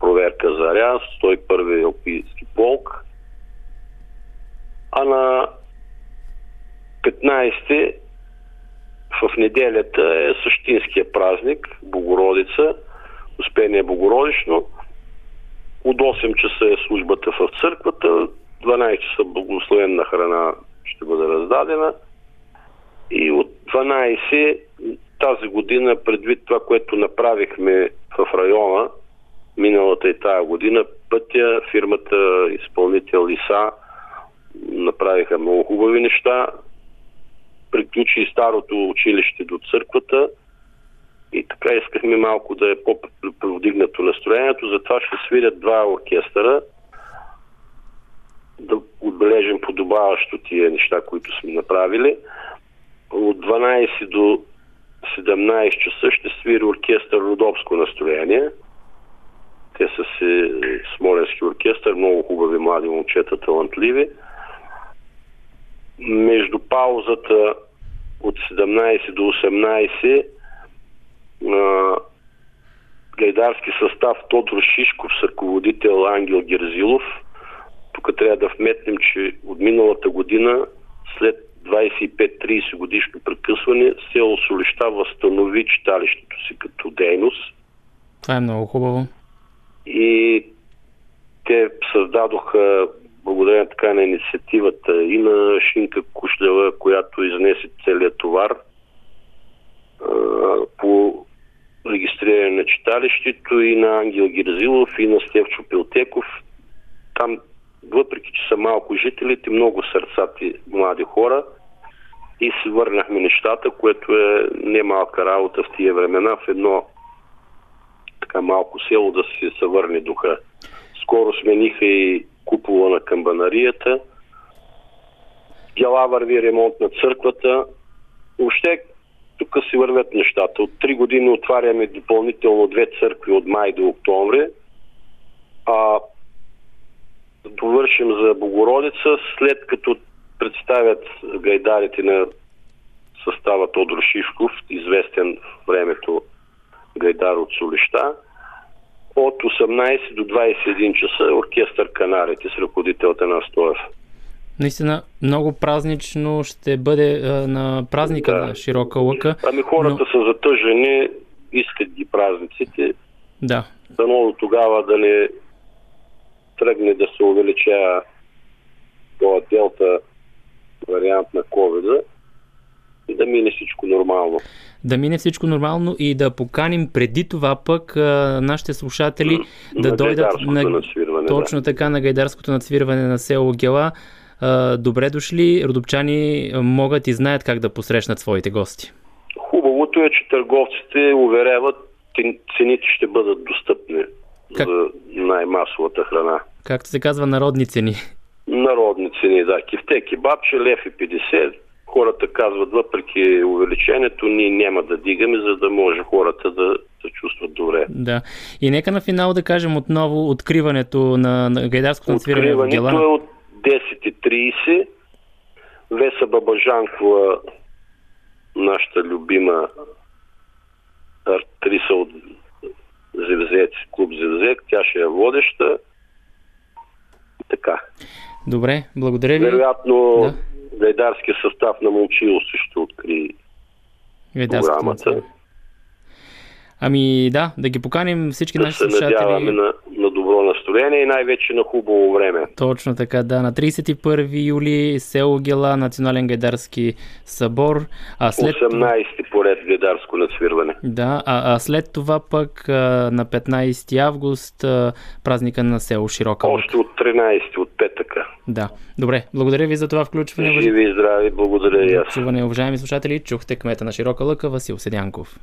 S14: проверка заря, 101 Алпийски полк. А на 15 в неделята е същинския празник, Богородица, Успение Богородично. От 8 часа е службата в църквата, 12 часа благословенна храна ще бъде раздадена. И от 12 тази година, предвид това, което направихме в района, миналата и тая година, пътя, фирмата, изпълнител ИСА, направиха много хубави неща. Приключи старото училище до църквата и така искахме малко да е по-повдигнато настроението. Затова ще свирят два оркестъра, да отбележим подобаващо тия неща, които сме направили. От 12 до 17 часа ще свири оркестър Родопско настроение. Те са си смоленски оркестър, много хубави млади момчета, талантливи. Между паузата от 17 до 18 а, гайдарски състав Тодор Шишков с ръководител Ангел Герзилов. Тук трябва да вметнем, че от миналата година след 25-30 годишно прекъсване село Солища възстанови читалището си като дейност
S5: Това е много хубаво.
S14: и те създадоха благодарение така на инициативата и на Шинка Кушлева, която изнесе целият товар по регистриране на читалището и на Ангел Гирзилов и на Стевчо Пилтеков. Там, въпреки че са малко жителите, много сърцати млади хора и си върнахме нещата, което е немалка работа в тия времена в едно така малко село да се върне духа. Скоро смениха и купола на камбанарията. Дела върви ремонт на църквата. Въобще тук си вървят нещата. От три години отваряме допълнително две църкви от май до октомври. А довършим за Богородица, след като представят гайдарите на състава Тодор Шишков, известен времето гайдар от Солища. От 18 до 21 часа оркестър Канарите с ръководител на Стоев.
S5: Наистина много празнично ще бъде а, на празника
S14: Да.
S5: на Широка лъка.
S14: Ами хората са затъжени, искат ги празниците.
S5: Да.
S14: Дано до тогава да не тръгне да се увеличава този делта вариант на covid и да мине всичко нормално.
S5: Да мине всичко нормално и да поканим преди това пък а, нашите слушатели да
S14: на
S5: дойдат на, точно така на гайдарското надсвирване на село Гела. А, добре дошли, родопчани могат и знаят как да посрещнат своите гости.
S14: Хубавото е, че търговците уверяват, цените ще бъдат достъпни
S5: Как?
S14: за най-масовата храна.
S5: Както се казва, народни цени.
S14: Народни цени, да. Кифте кебабче, лев и 50. Хората казват, въпреки увеличението, ние няма да дигаме, за да може хората да се чувстват добре.
S5: Да. И нека на финал да кажем отново откриването на, на гайдарското надсвирване в
S14: Откриването
S5: Гела.
S14: е от 10.30. Веса Бабажанкова, нашата любима актриса от Зевзец, клуб Зевзек, тя ще е водеща. Така.
S5: Добре, благодаря ви.
S14: Вероятно,
S5: Да.
S14: Гайдарския състав на Момчило ще откри програмата.
S5: Ами да, да ги поканим всички
S14: Да
S5: наши
S14: се надяваме
S5: слушатели.
S14: на, на добро настроение и най-вече на хубаво време.
S5: Точно така, да. На 31 юли село Гела, Национален гайдарски събор. А след,
S14: 18 поред гайдарско надсвирване.
S5: да, а, а след това пък а, на 15 август а, празника на село Широка.
S14: Още от 13, от петъка.
S5: Да. Добре, благодаря ви за това включване.
S14: Живи и здрави, благодаря и аз.
S5: Чуване, уважаеми слушатели, чухте кмета на Широка лъка Васил Седянков.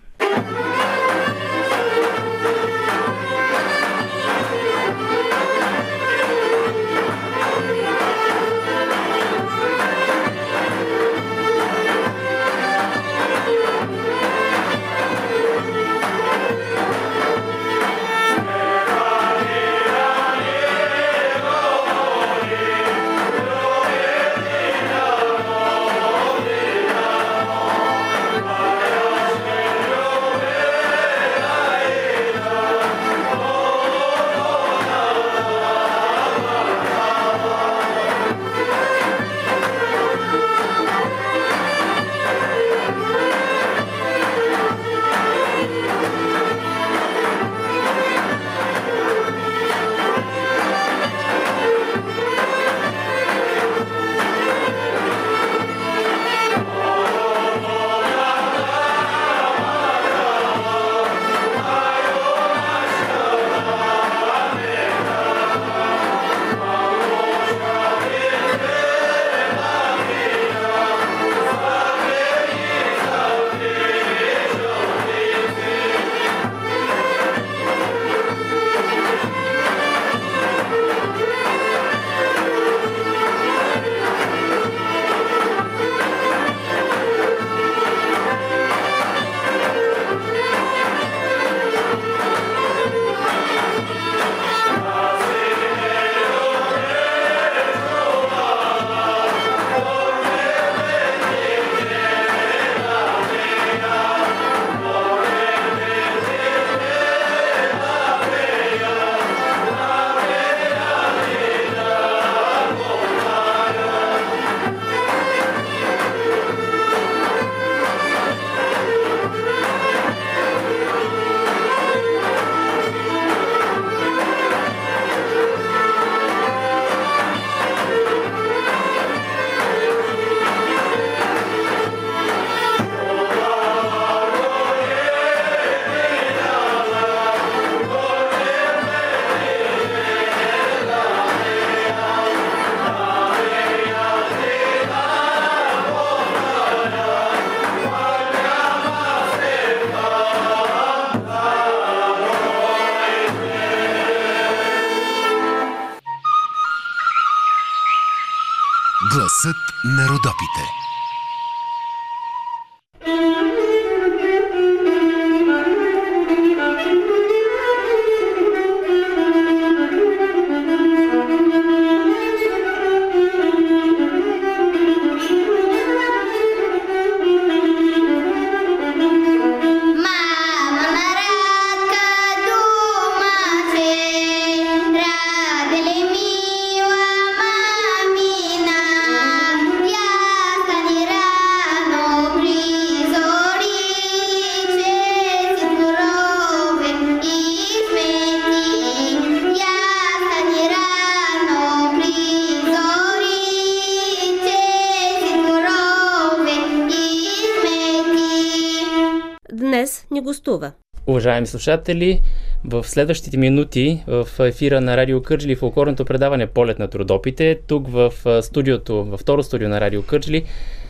S1: Гласът на Родопите.
S5: Уважаеми слушатели, в следващите минути в ефира на Радио Кърджили фолклорното предаване Полет на трудопите, тук в студиото, във второ студио на Радио Кърджили,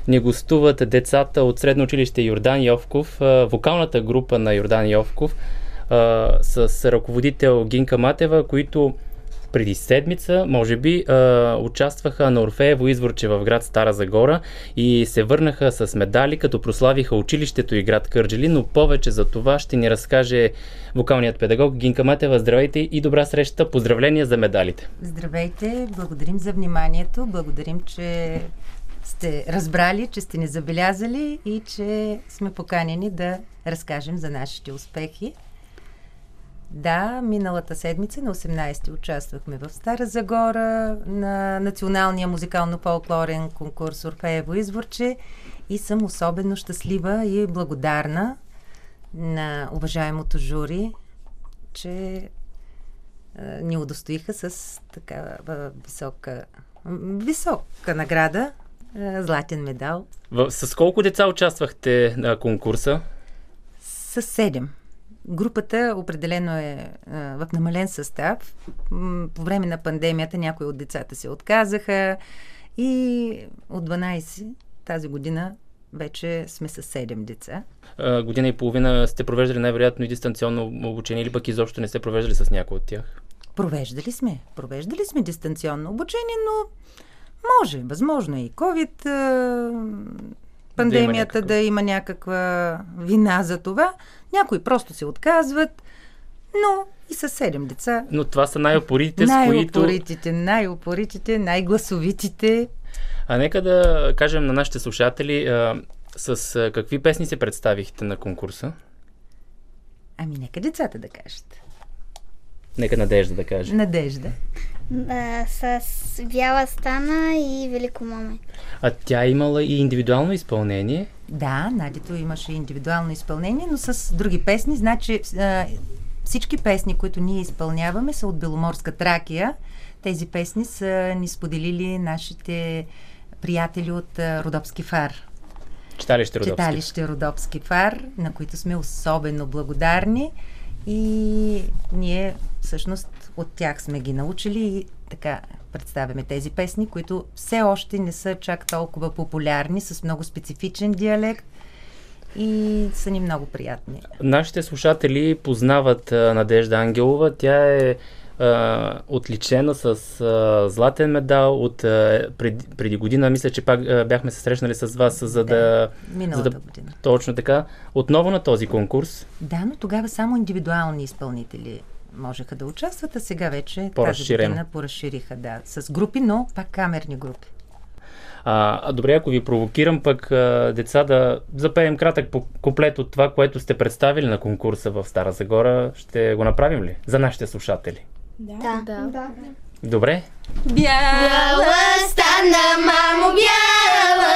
S5: ни гостуват децата от средно училище Йордан Йовков, вокалната група на Йордан Йовков, с ръководител Гинка Матева, които преди седмица, може би, а, участваха на Орфеево изворче в град Стара Загора и се върнаха с медали, като прославиха училището и град Кърджели, но повече за това ще ни разкаже вокалният педагог Гинка Матева. Здравейте и добра среща. Поздравления за медалите.
S15: Здравейте, благодарим за вниманието, благодарим, че сте разбрали, че сте ни забелязали и че сме поканени да разкажем за нашите успехи. Да, миналата седмица на 18 участвахме в Стара Загора на Националния музикално-фолклорен конкурс Орфеево изворче и съм особено щастлива и благодарна на уважаемото жури, че ни удостоиха с такава висока, висока награда, златен медал.
S5: С колко деца участвахте на конкурса?
S15: С седем. Групата определено е а, в намален състав. По време на пандемията някои от децата се отказаха и от 12 тази година вече сме с 7 деца.
S5: А, година и половина сте провеждали най-вероятно и дистанционно обучение или пък изобщо не сте провеждали с някой от тях?
S15: Провеждали сме. Провеждали сме дистанционно обучение, но може, възможно е и COVID, пандемията да има, да има някаква вина за това. Някои просто се отказват, но и с седем деца.
S5: Но това са най-опоритите,
S15: с които... Най-опоритите, най-опоритите, най-гласовитите.
S5: А нека да кажем на нашите слушатели а, с а, какви песни се представихте на конкурса?
S15: Ами нека децата да кажат.
S5: Нека Надежда да каже.
S15: Надежда.
S16: А, с Бяла стана и Велико моме.
S5: А тя имала и индивидуално изпълнение?
S15: Да, Надито имаше индивидуално изпълнение, но с други песни. Значи а, всички песни, които ние изпълняваме, са от Беломорска Тракия. Тези песни са ни споделили нашите приятели от а, Родопски фар.
S5: Читалище Родопски.
S15: Читалище Родопски фар, на които сме особено благодарни. И ние всъщност от тях сме ги научили и така представяме тези песни, които все още не са чак толкова популярни, с много специфичен диалект и са ни много приятни.
S5: Нашите слушатели познават Надежда Ангелова. Тя е а, отличена с а, златен медал от а, преди, преди година. Мисля, че пак а, бяхме се срещнали с вас, за да...
S15: Миналата
S5: за да,
S15: година.
S5: Точно така. Отново на този конкурс.
S15: Да, но тогава само индивидуални изпълнители можеха да участват, а сега вече тази година поразшириха, да, с групи, но пак камерни групи.
S5: А, добре, ако ви провокирам пък а, деца да запеем кратък куплет от това, което сте представили на конкурса в Стара Загора, ще го направим ли? За нашите слушатели.
S16: Да. да. да.
S5: Добре?
S17: Бяла стана, мамо, бяла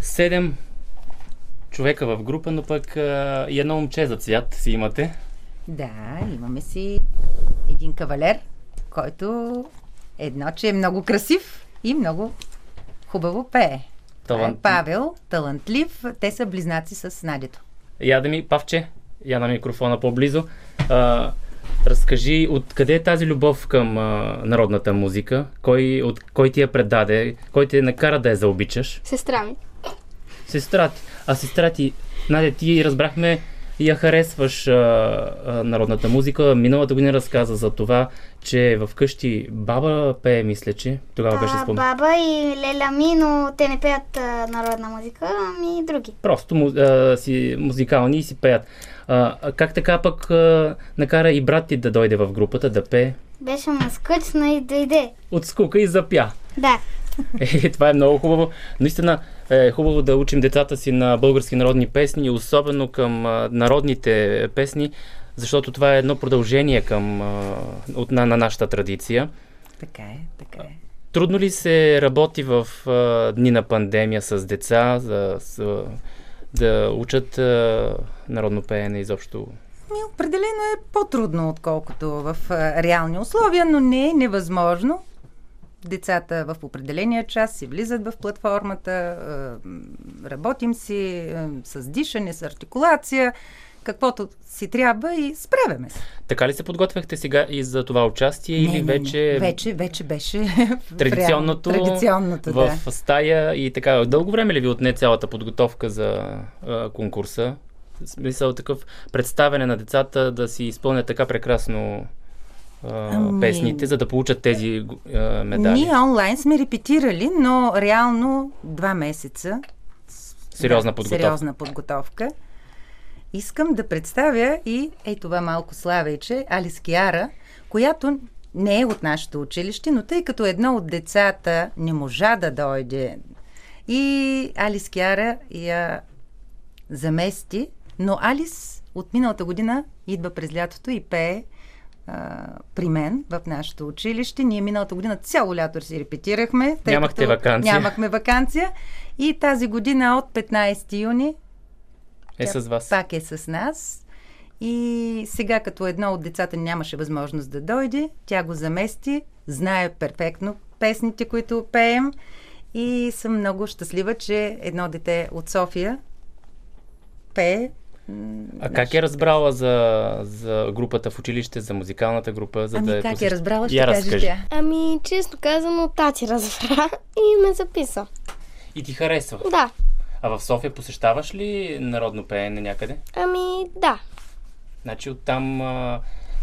S5: Седем човека в група, но пък а, и едно момче за цвят си имате.
S15: Да, имаме си един кавалер, който едно, че е много красив и много хубаво пее. Е Павел, талантлив. Те са близнаци с Надето.
S5: Я да ми, Павче, я на микрофона по-близо. А, разкажи, откъде е тази любов към а, народната музика? Кой, от, кой ти я предаде? Кой те накара да я заобичаш?
S16: Сестра ми.
S5: Сестра ти. А сестра ти, Надя, ти разбрахме, я харесваш а, а, народната музика. Миналата година разказа за това, че вкъщи баба пее, мисля, че тогава беше спомен.
S16: Баба и леля ми, но те не пеят а, народна музика, ами други.
S5: Просто а, си музикални и си пеят. А, как така пък а, накара и брат ти да дойде в групата да пее?
S16: Беше му скучно и дойде.
S5: От скука и запя.
S16: Да. [laughs]
S5: Е, това е много хубаво. Наистина е хубаво да учим децата си на български народни песни, особено към а, народните песни, защото това е едно продължение към, а, от, на, на нашата традиция.
S15: Така е, така е.
S5: Трудно ли се работи в а, дни на пандемия с деца, за, с, да учат а, народно пеене изобщо?
S15: Ми, определено е по-трудно, отколкото в а, реални условия, но не е невъзможно. Децата в определения час си влизат в платформата, а, работим си а, с дишане, с артикулация, каквото си трябва и справяме се.
S5: Така ли се подготвяхте сега и за това участие
S15: Не,
S5: или
S15: не,
S5: вече...
S15: Не. Вече, вече беше [laughs]
S5: Традиционното,
S15: традиционното
S5: в
S15: да.
S5: стая и така. Дълго време ли ви отне цялата подготовка за а, конкурса? Смисъл такъв представяне на децата да си изпълнят така прекрасно
S15: Ами-
S5: песните, за да получат тези а, медали.
S15: Ние онлайн сме репетирали, но реално два месеца.
S5: Сериозна
S15: да,
S5: подготовка.
S15: Сериозна подготовка. Искам да представя и ей това малко славейче, Алис Киара, която не е от нашето училище, но тъй като едно от децата не можа да дойде и Алис Киара я замести, но Алис от миналата година идва през лятото и пее а, при мен в нашето училище. Ние миналата година цяло лято си репетирахме.
S5: Нямахте
S15: като
S5: ваканция.
S15: Нямахме вакансия. И тази година от 15 юни
S5: Е
S15: тя
S5: с вас.
S15: пак е с нас. И сега, като едно от децата нямаше възможност да дойде, тя го замести, знае перфектно песните, които пеем. И съм много щастлива, че едно дете от София пее.
S5: А как е разбрала за, за групата в училище, за музикалната група? За
S15: Ами
S5: да
S15: как
S5: посещ-
S15: е разбрала, ще
S5: Я
S15: каже
S5: разкажи.
S15: тя.
S17: Ами, често казано, тати разбра [laughs] и ме записа.
S5: И ти харесва?
S17: Да.
S5: А в София посещаваш ли народно пеене някъде?
S17: Ами, да.
S5: Значи оттам, а,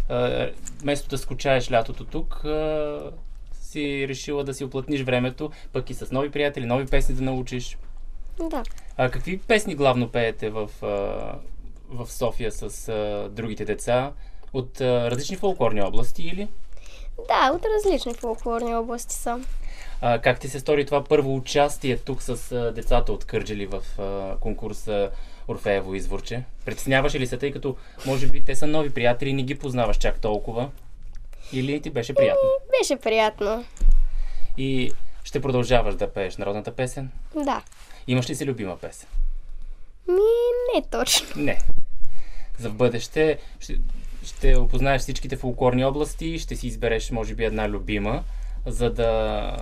S5: а, вместо да скучаеш лятото тук, а, си решила да си оплътниш времето, пък и с нови приятели, нови песни да научиш.
S17: Да.
S5: А какви песни главно пеете в, а, в София с а, другите деца? От а, различни фолклорни области или?
S17: Да, от различни фолклорни области са.
S5: А, как ти се стори това първо участие тук с а, децата от Кърджели в а, конкурса Орфеево изворче? Притесняваше ли се, тъй като може би те са нови приятели и не ги познаваш чак толкова? Или ти беше приятно?
S17: Беше приятно.
S5: И ще продължаваш да пееш народната песен?
S17: Да.
S5: Имаш ли си любима песен?
S17: Ми, не точно.
S5: Не. За в бъдеще ще, ще опознаеш всичките фолклорни области ще си избереш, може би, една любима, за да,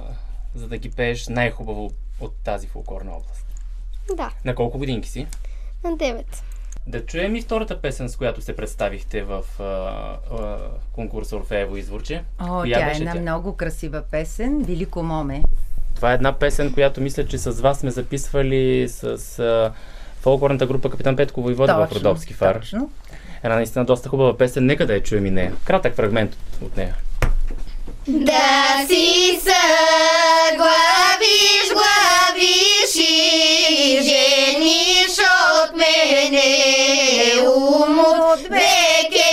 S5: за да ги пееш най-хубаво от тази фолклорна област.
S17: Да.
S5: На колко годинки си?
S17: На 9.
S5: Да чуем и втората песен, с която се представихте в а, а, конкурса Орфеево изворче.
S15: О,
S5: Коя
S15: тя е една много красива песен. Велико моме.
S5: Това е една песен, която мисля, че с вас сме записвали с а, фолклорната група Капитан Петко Войвода в
S15: Точно,
S5: Родопски фар.
S15: точно.
S5: Една наистина доста хубава песен. Нека да я чуем и нея. Кратък фрагмент от нея.
S17: Да си съглавиш, главиш и жениш от мене. Ум от веке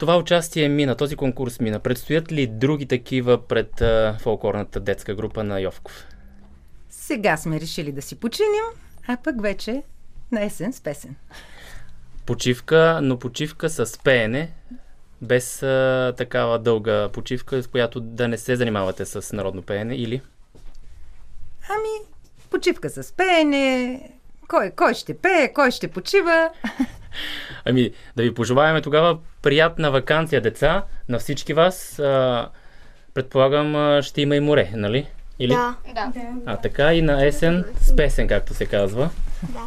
S5: Това участие мина, този конкурс мина. Предстоят ли други такива пред фолклорната детска група на Йовков?
S15: Сега сме решили да си починим, а пък вече на есен с песен.
S5: Почивка, но почивка с пеене, без а, такава дълга почивка, с която да не се занимавате с народно пеене или?
S15: Ами, почивка с пеене, кой, кой ще пее, кой ще почива. [laughs]
S5: Ами, да ви пожелаваме тогава приятна вакансия, деца, на всички вас. А, предполагам, а, ще има и море, нали? Или?
S17: Да. да.
S5: А така и на есен с песен, както се казва.
S17: Да.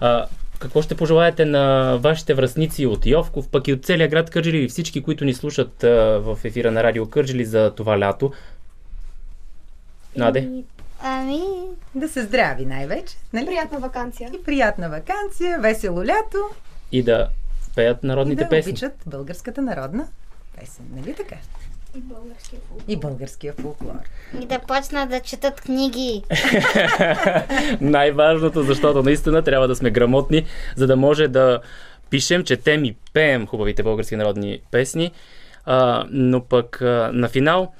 S5: А, какво ще пожелаете на вашите връзници от Йовков, пък и от целия град Кърджили и всички, които ни слушат а, в ефира на Радио Кърджили за това лято? Наде?
S16: Ами...
S15: Да се здрави най-вече. Нали?
S17: Приятна вакансия.
S15: И приятна вакансия, весело лято.
S5: И да пеят
S15: И
S5: народните
S15: да
S5: песни.
S15: обичат българската народна песен. Нали така?
S17: И българския фолклор.
S15: И българския фолклор.
S16: И да почнат да четат книги. [laughs]
S5: Най-важното, защото наистина трябва да сме грамотни, за да може да пишем, четем и пеем хубавите български народни песни. А, но пък а, на финал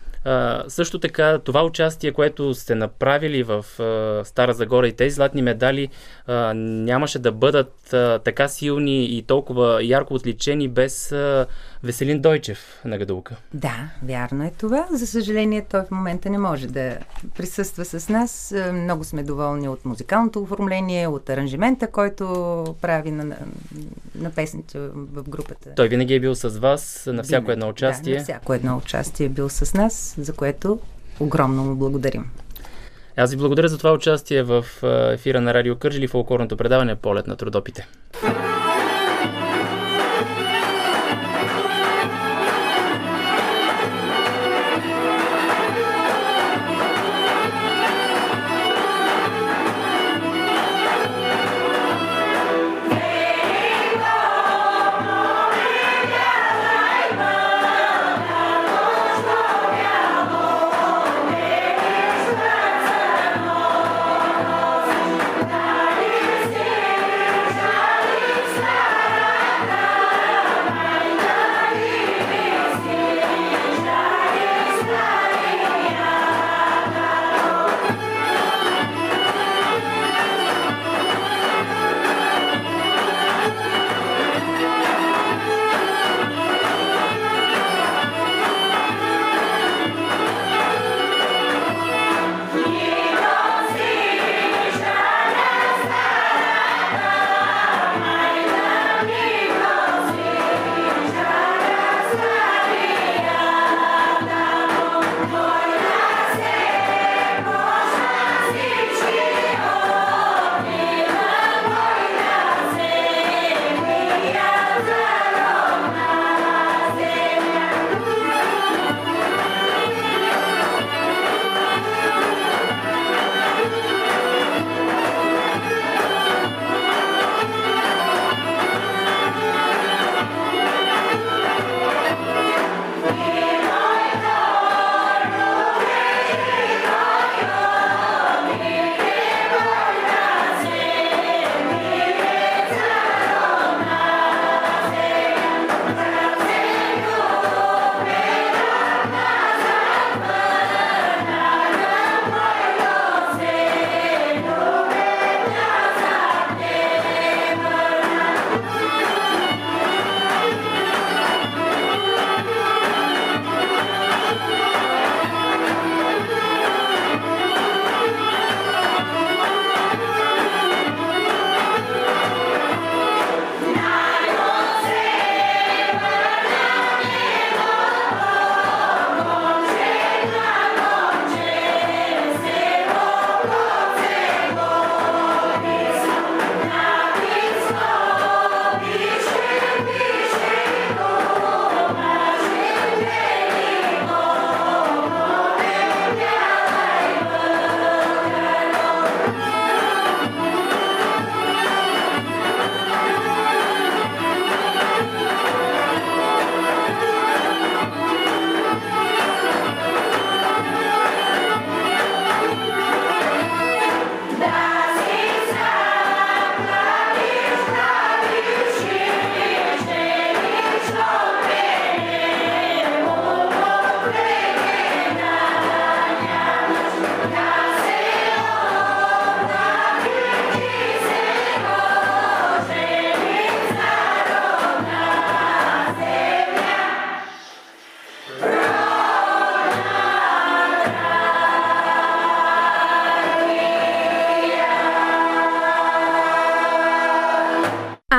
S5: също така, това участие, което сте направили в а, Стара Загора и тези златни медали а, нямаше да бъдат а, така силни и толкова ярко отличени без а, Веселин Дойчев на Гадулка.
S15: Да, вярно е това. За съжаление, той в момента не може да присъства с нас. Много сме доволни от музикалното оформление, от аранжимента, който прави на, на песните в групата.
S5: Той винаги е бил с вас на всяко едно участие.
S15: Да, на всяко едно участие е бил с нас, за което огромно му благодарим.
S5: Аз ви благодаря за това участие в ефира на Радио Кържили в окорното предаване Полет на трудопите.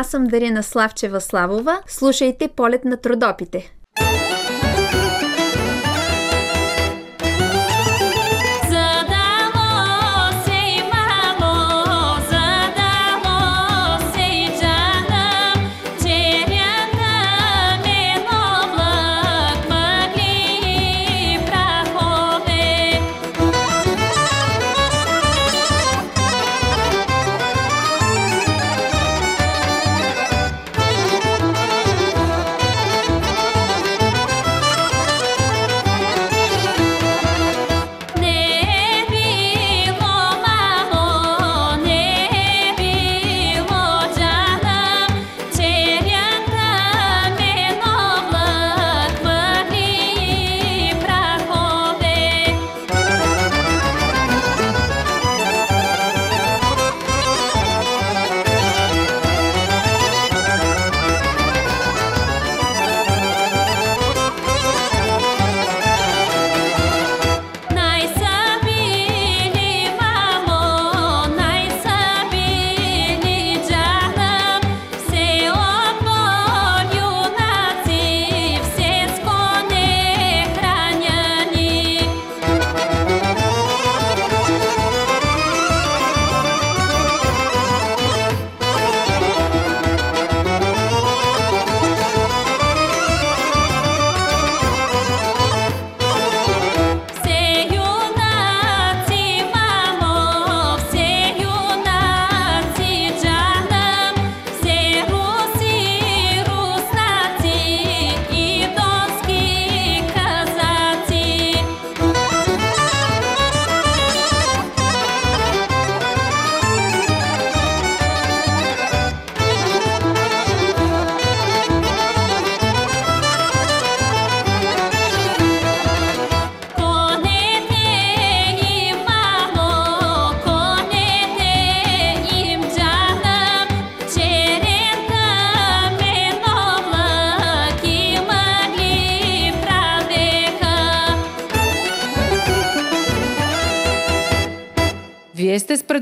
S12: Аз съм Дарина Славчева Славова. Слушайте полет на трудопите.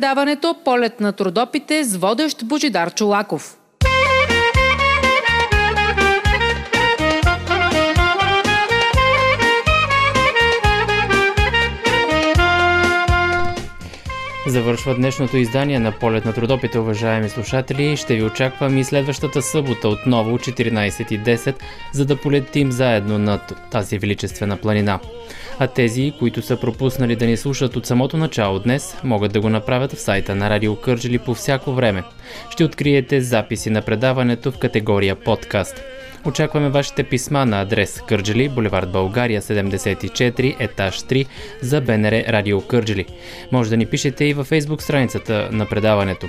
S18: Предаването Полет на трудопите с водещ Божидар Чулаков.
S5: Завършва днешното издание на Полет на трудопите, уважаеми слушатели. Ще ви очаквам и следващата събота отново 14.10, за да полетим заедно над тази величествена планина. А тези, които са пропуснали да ни слушат от самото начало днес, могат да го направят в сайта на Радио Кърджили по всяко време. Ще откриете записи на предаването в категория подкаст. Очакваме вашите писма на адрес Кърджели, булевард България 74, етаж 3 за БНР Радио Кърджели. Може да ни пишете и във фейсбук страницата на предаването.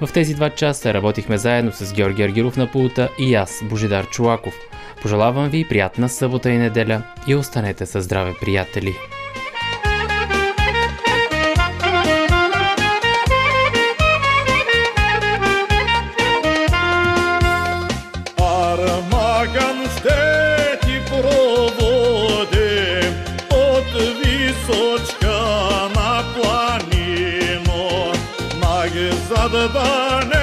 S5: В тези два часа работихме заедно с Георги Аргиров на пулта и аз, Божидар Чулаков. Пожелавам ви приятна събота и неделя и останете със здраве, приятели!
S19: Височка на планино. Назад да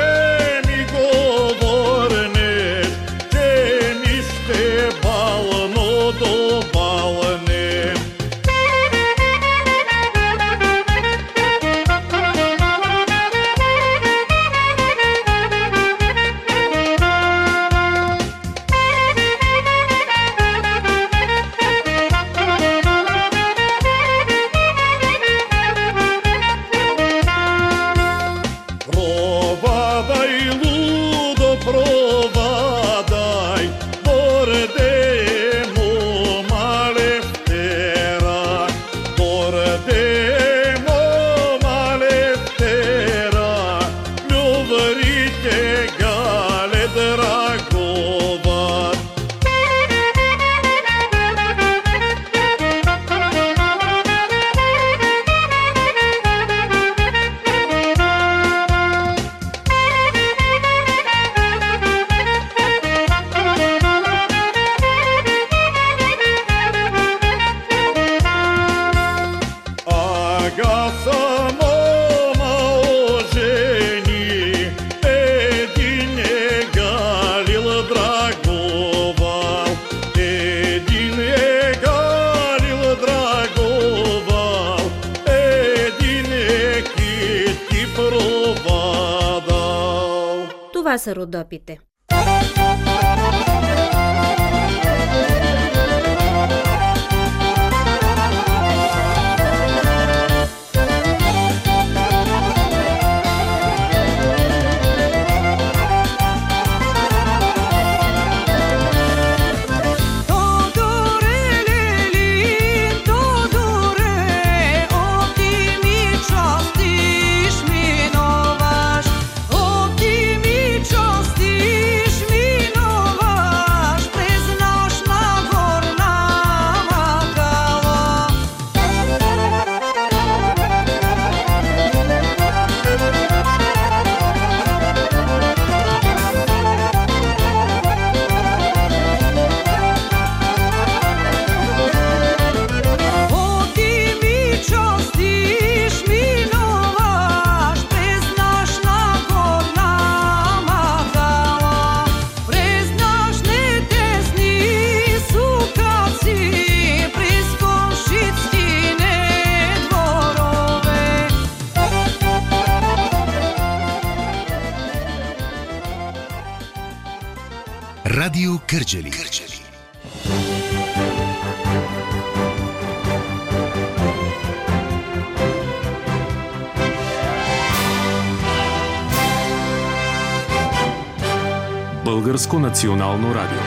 S13: Българско национално радио.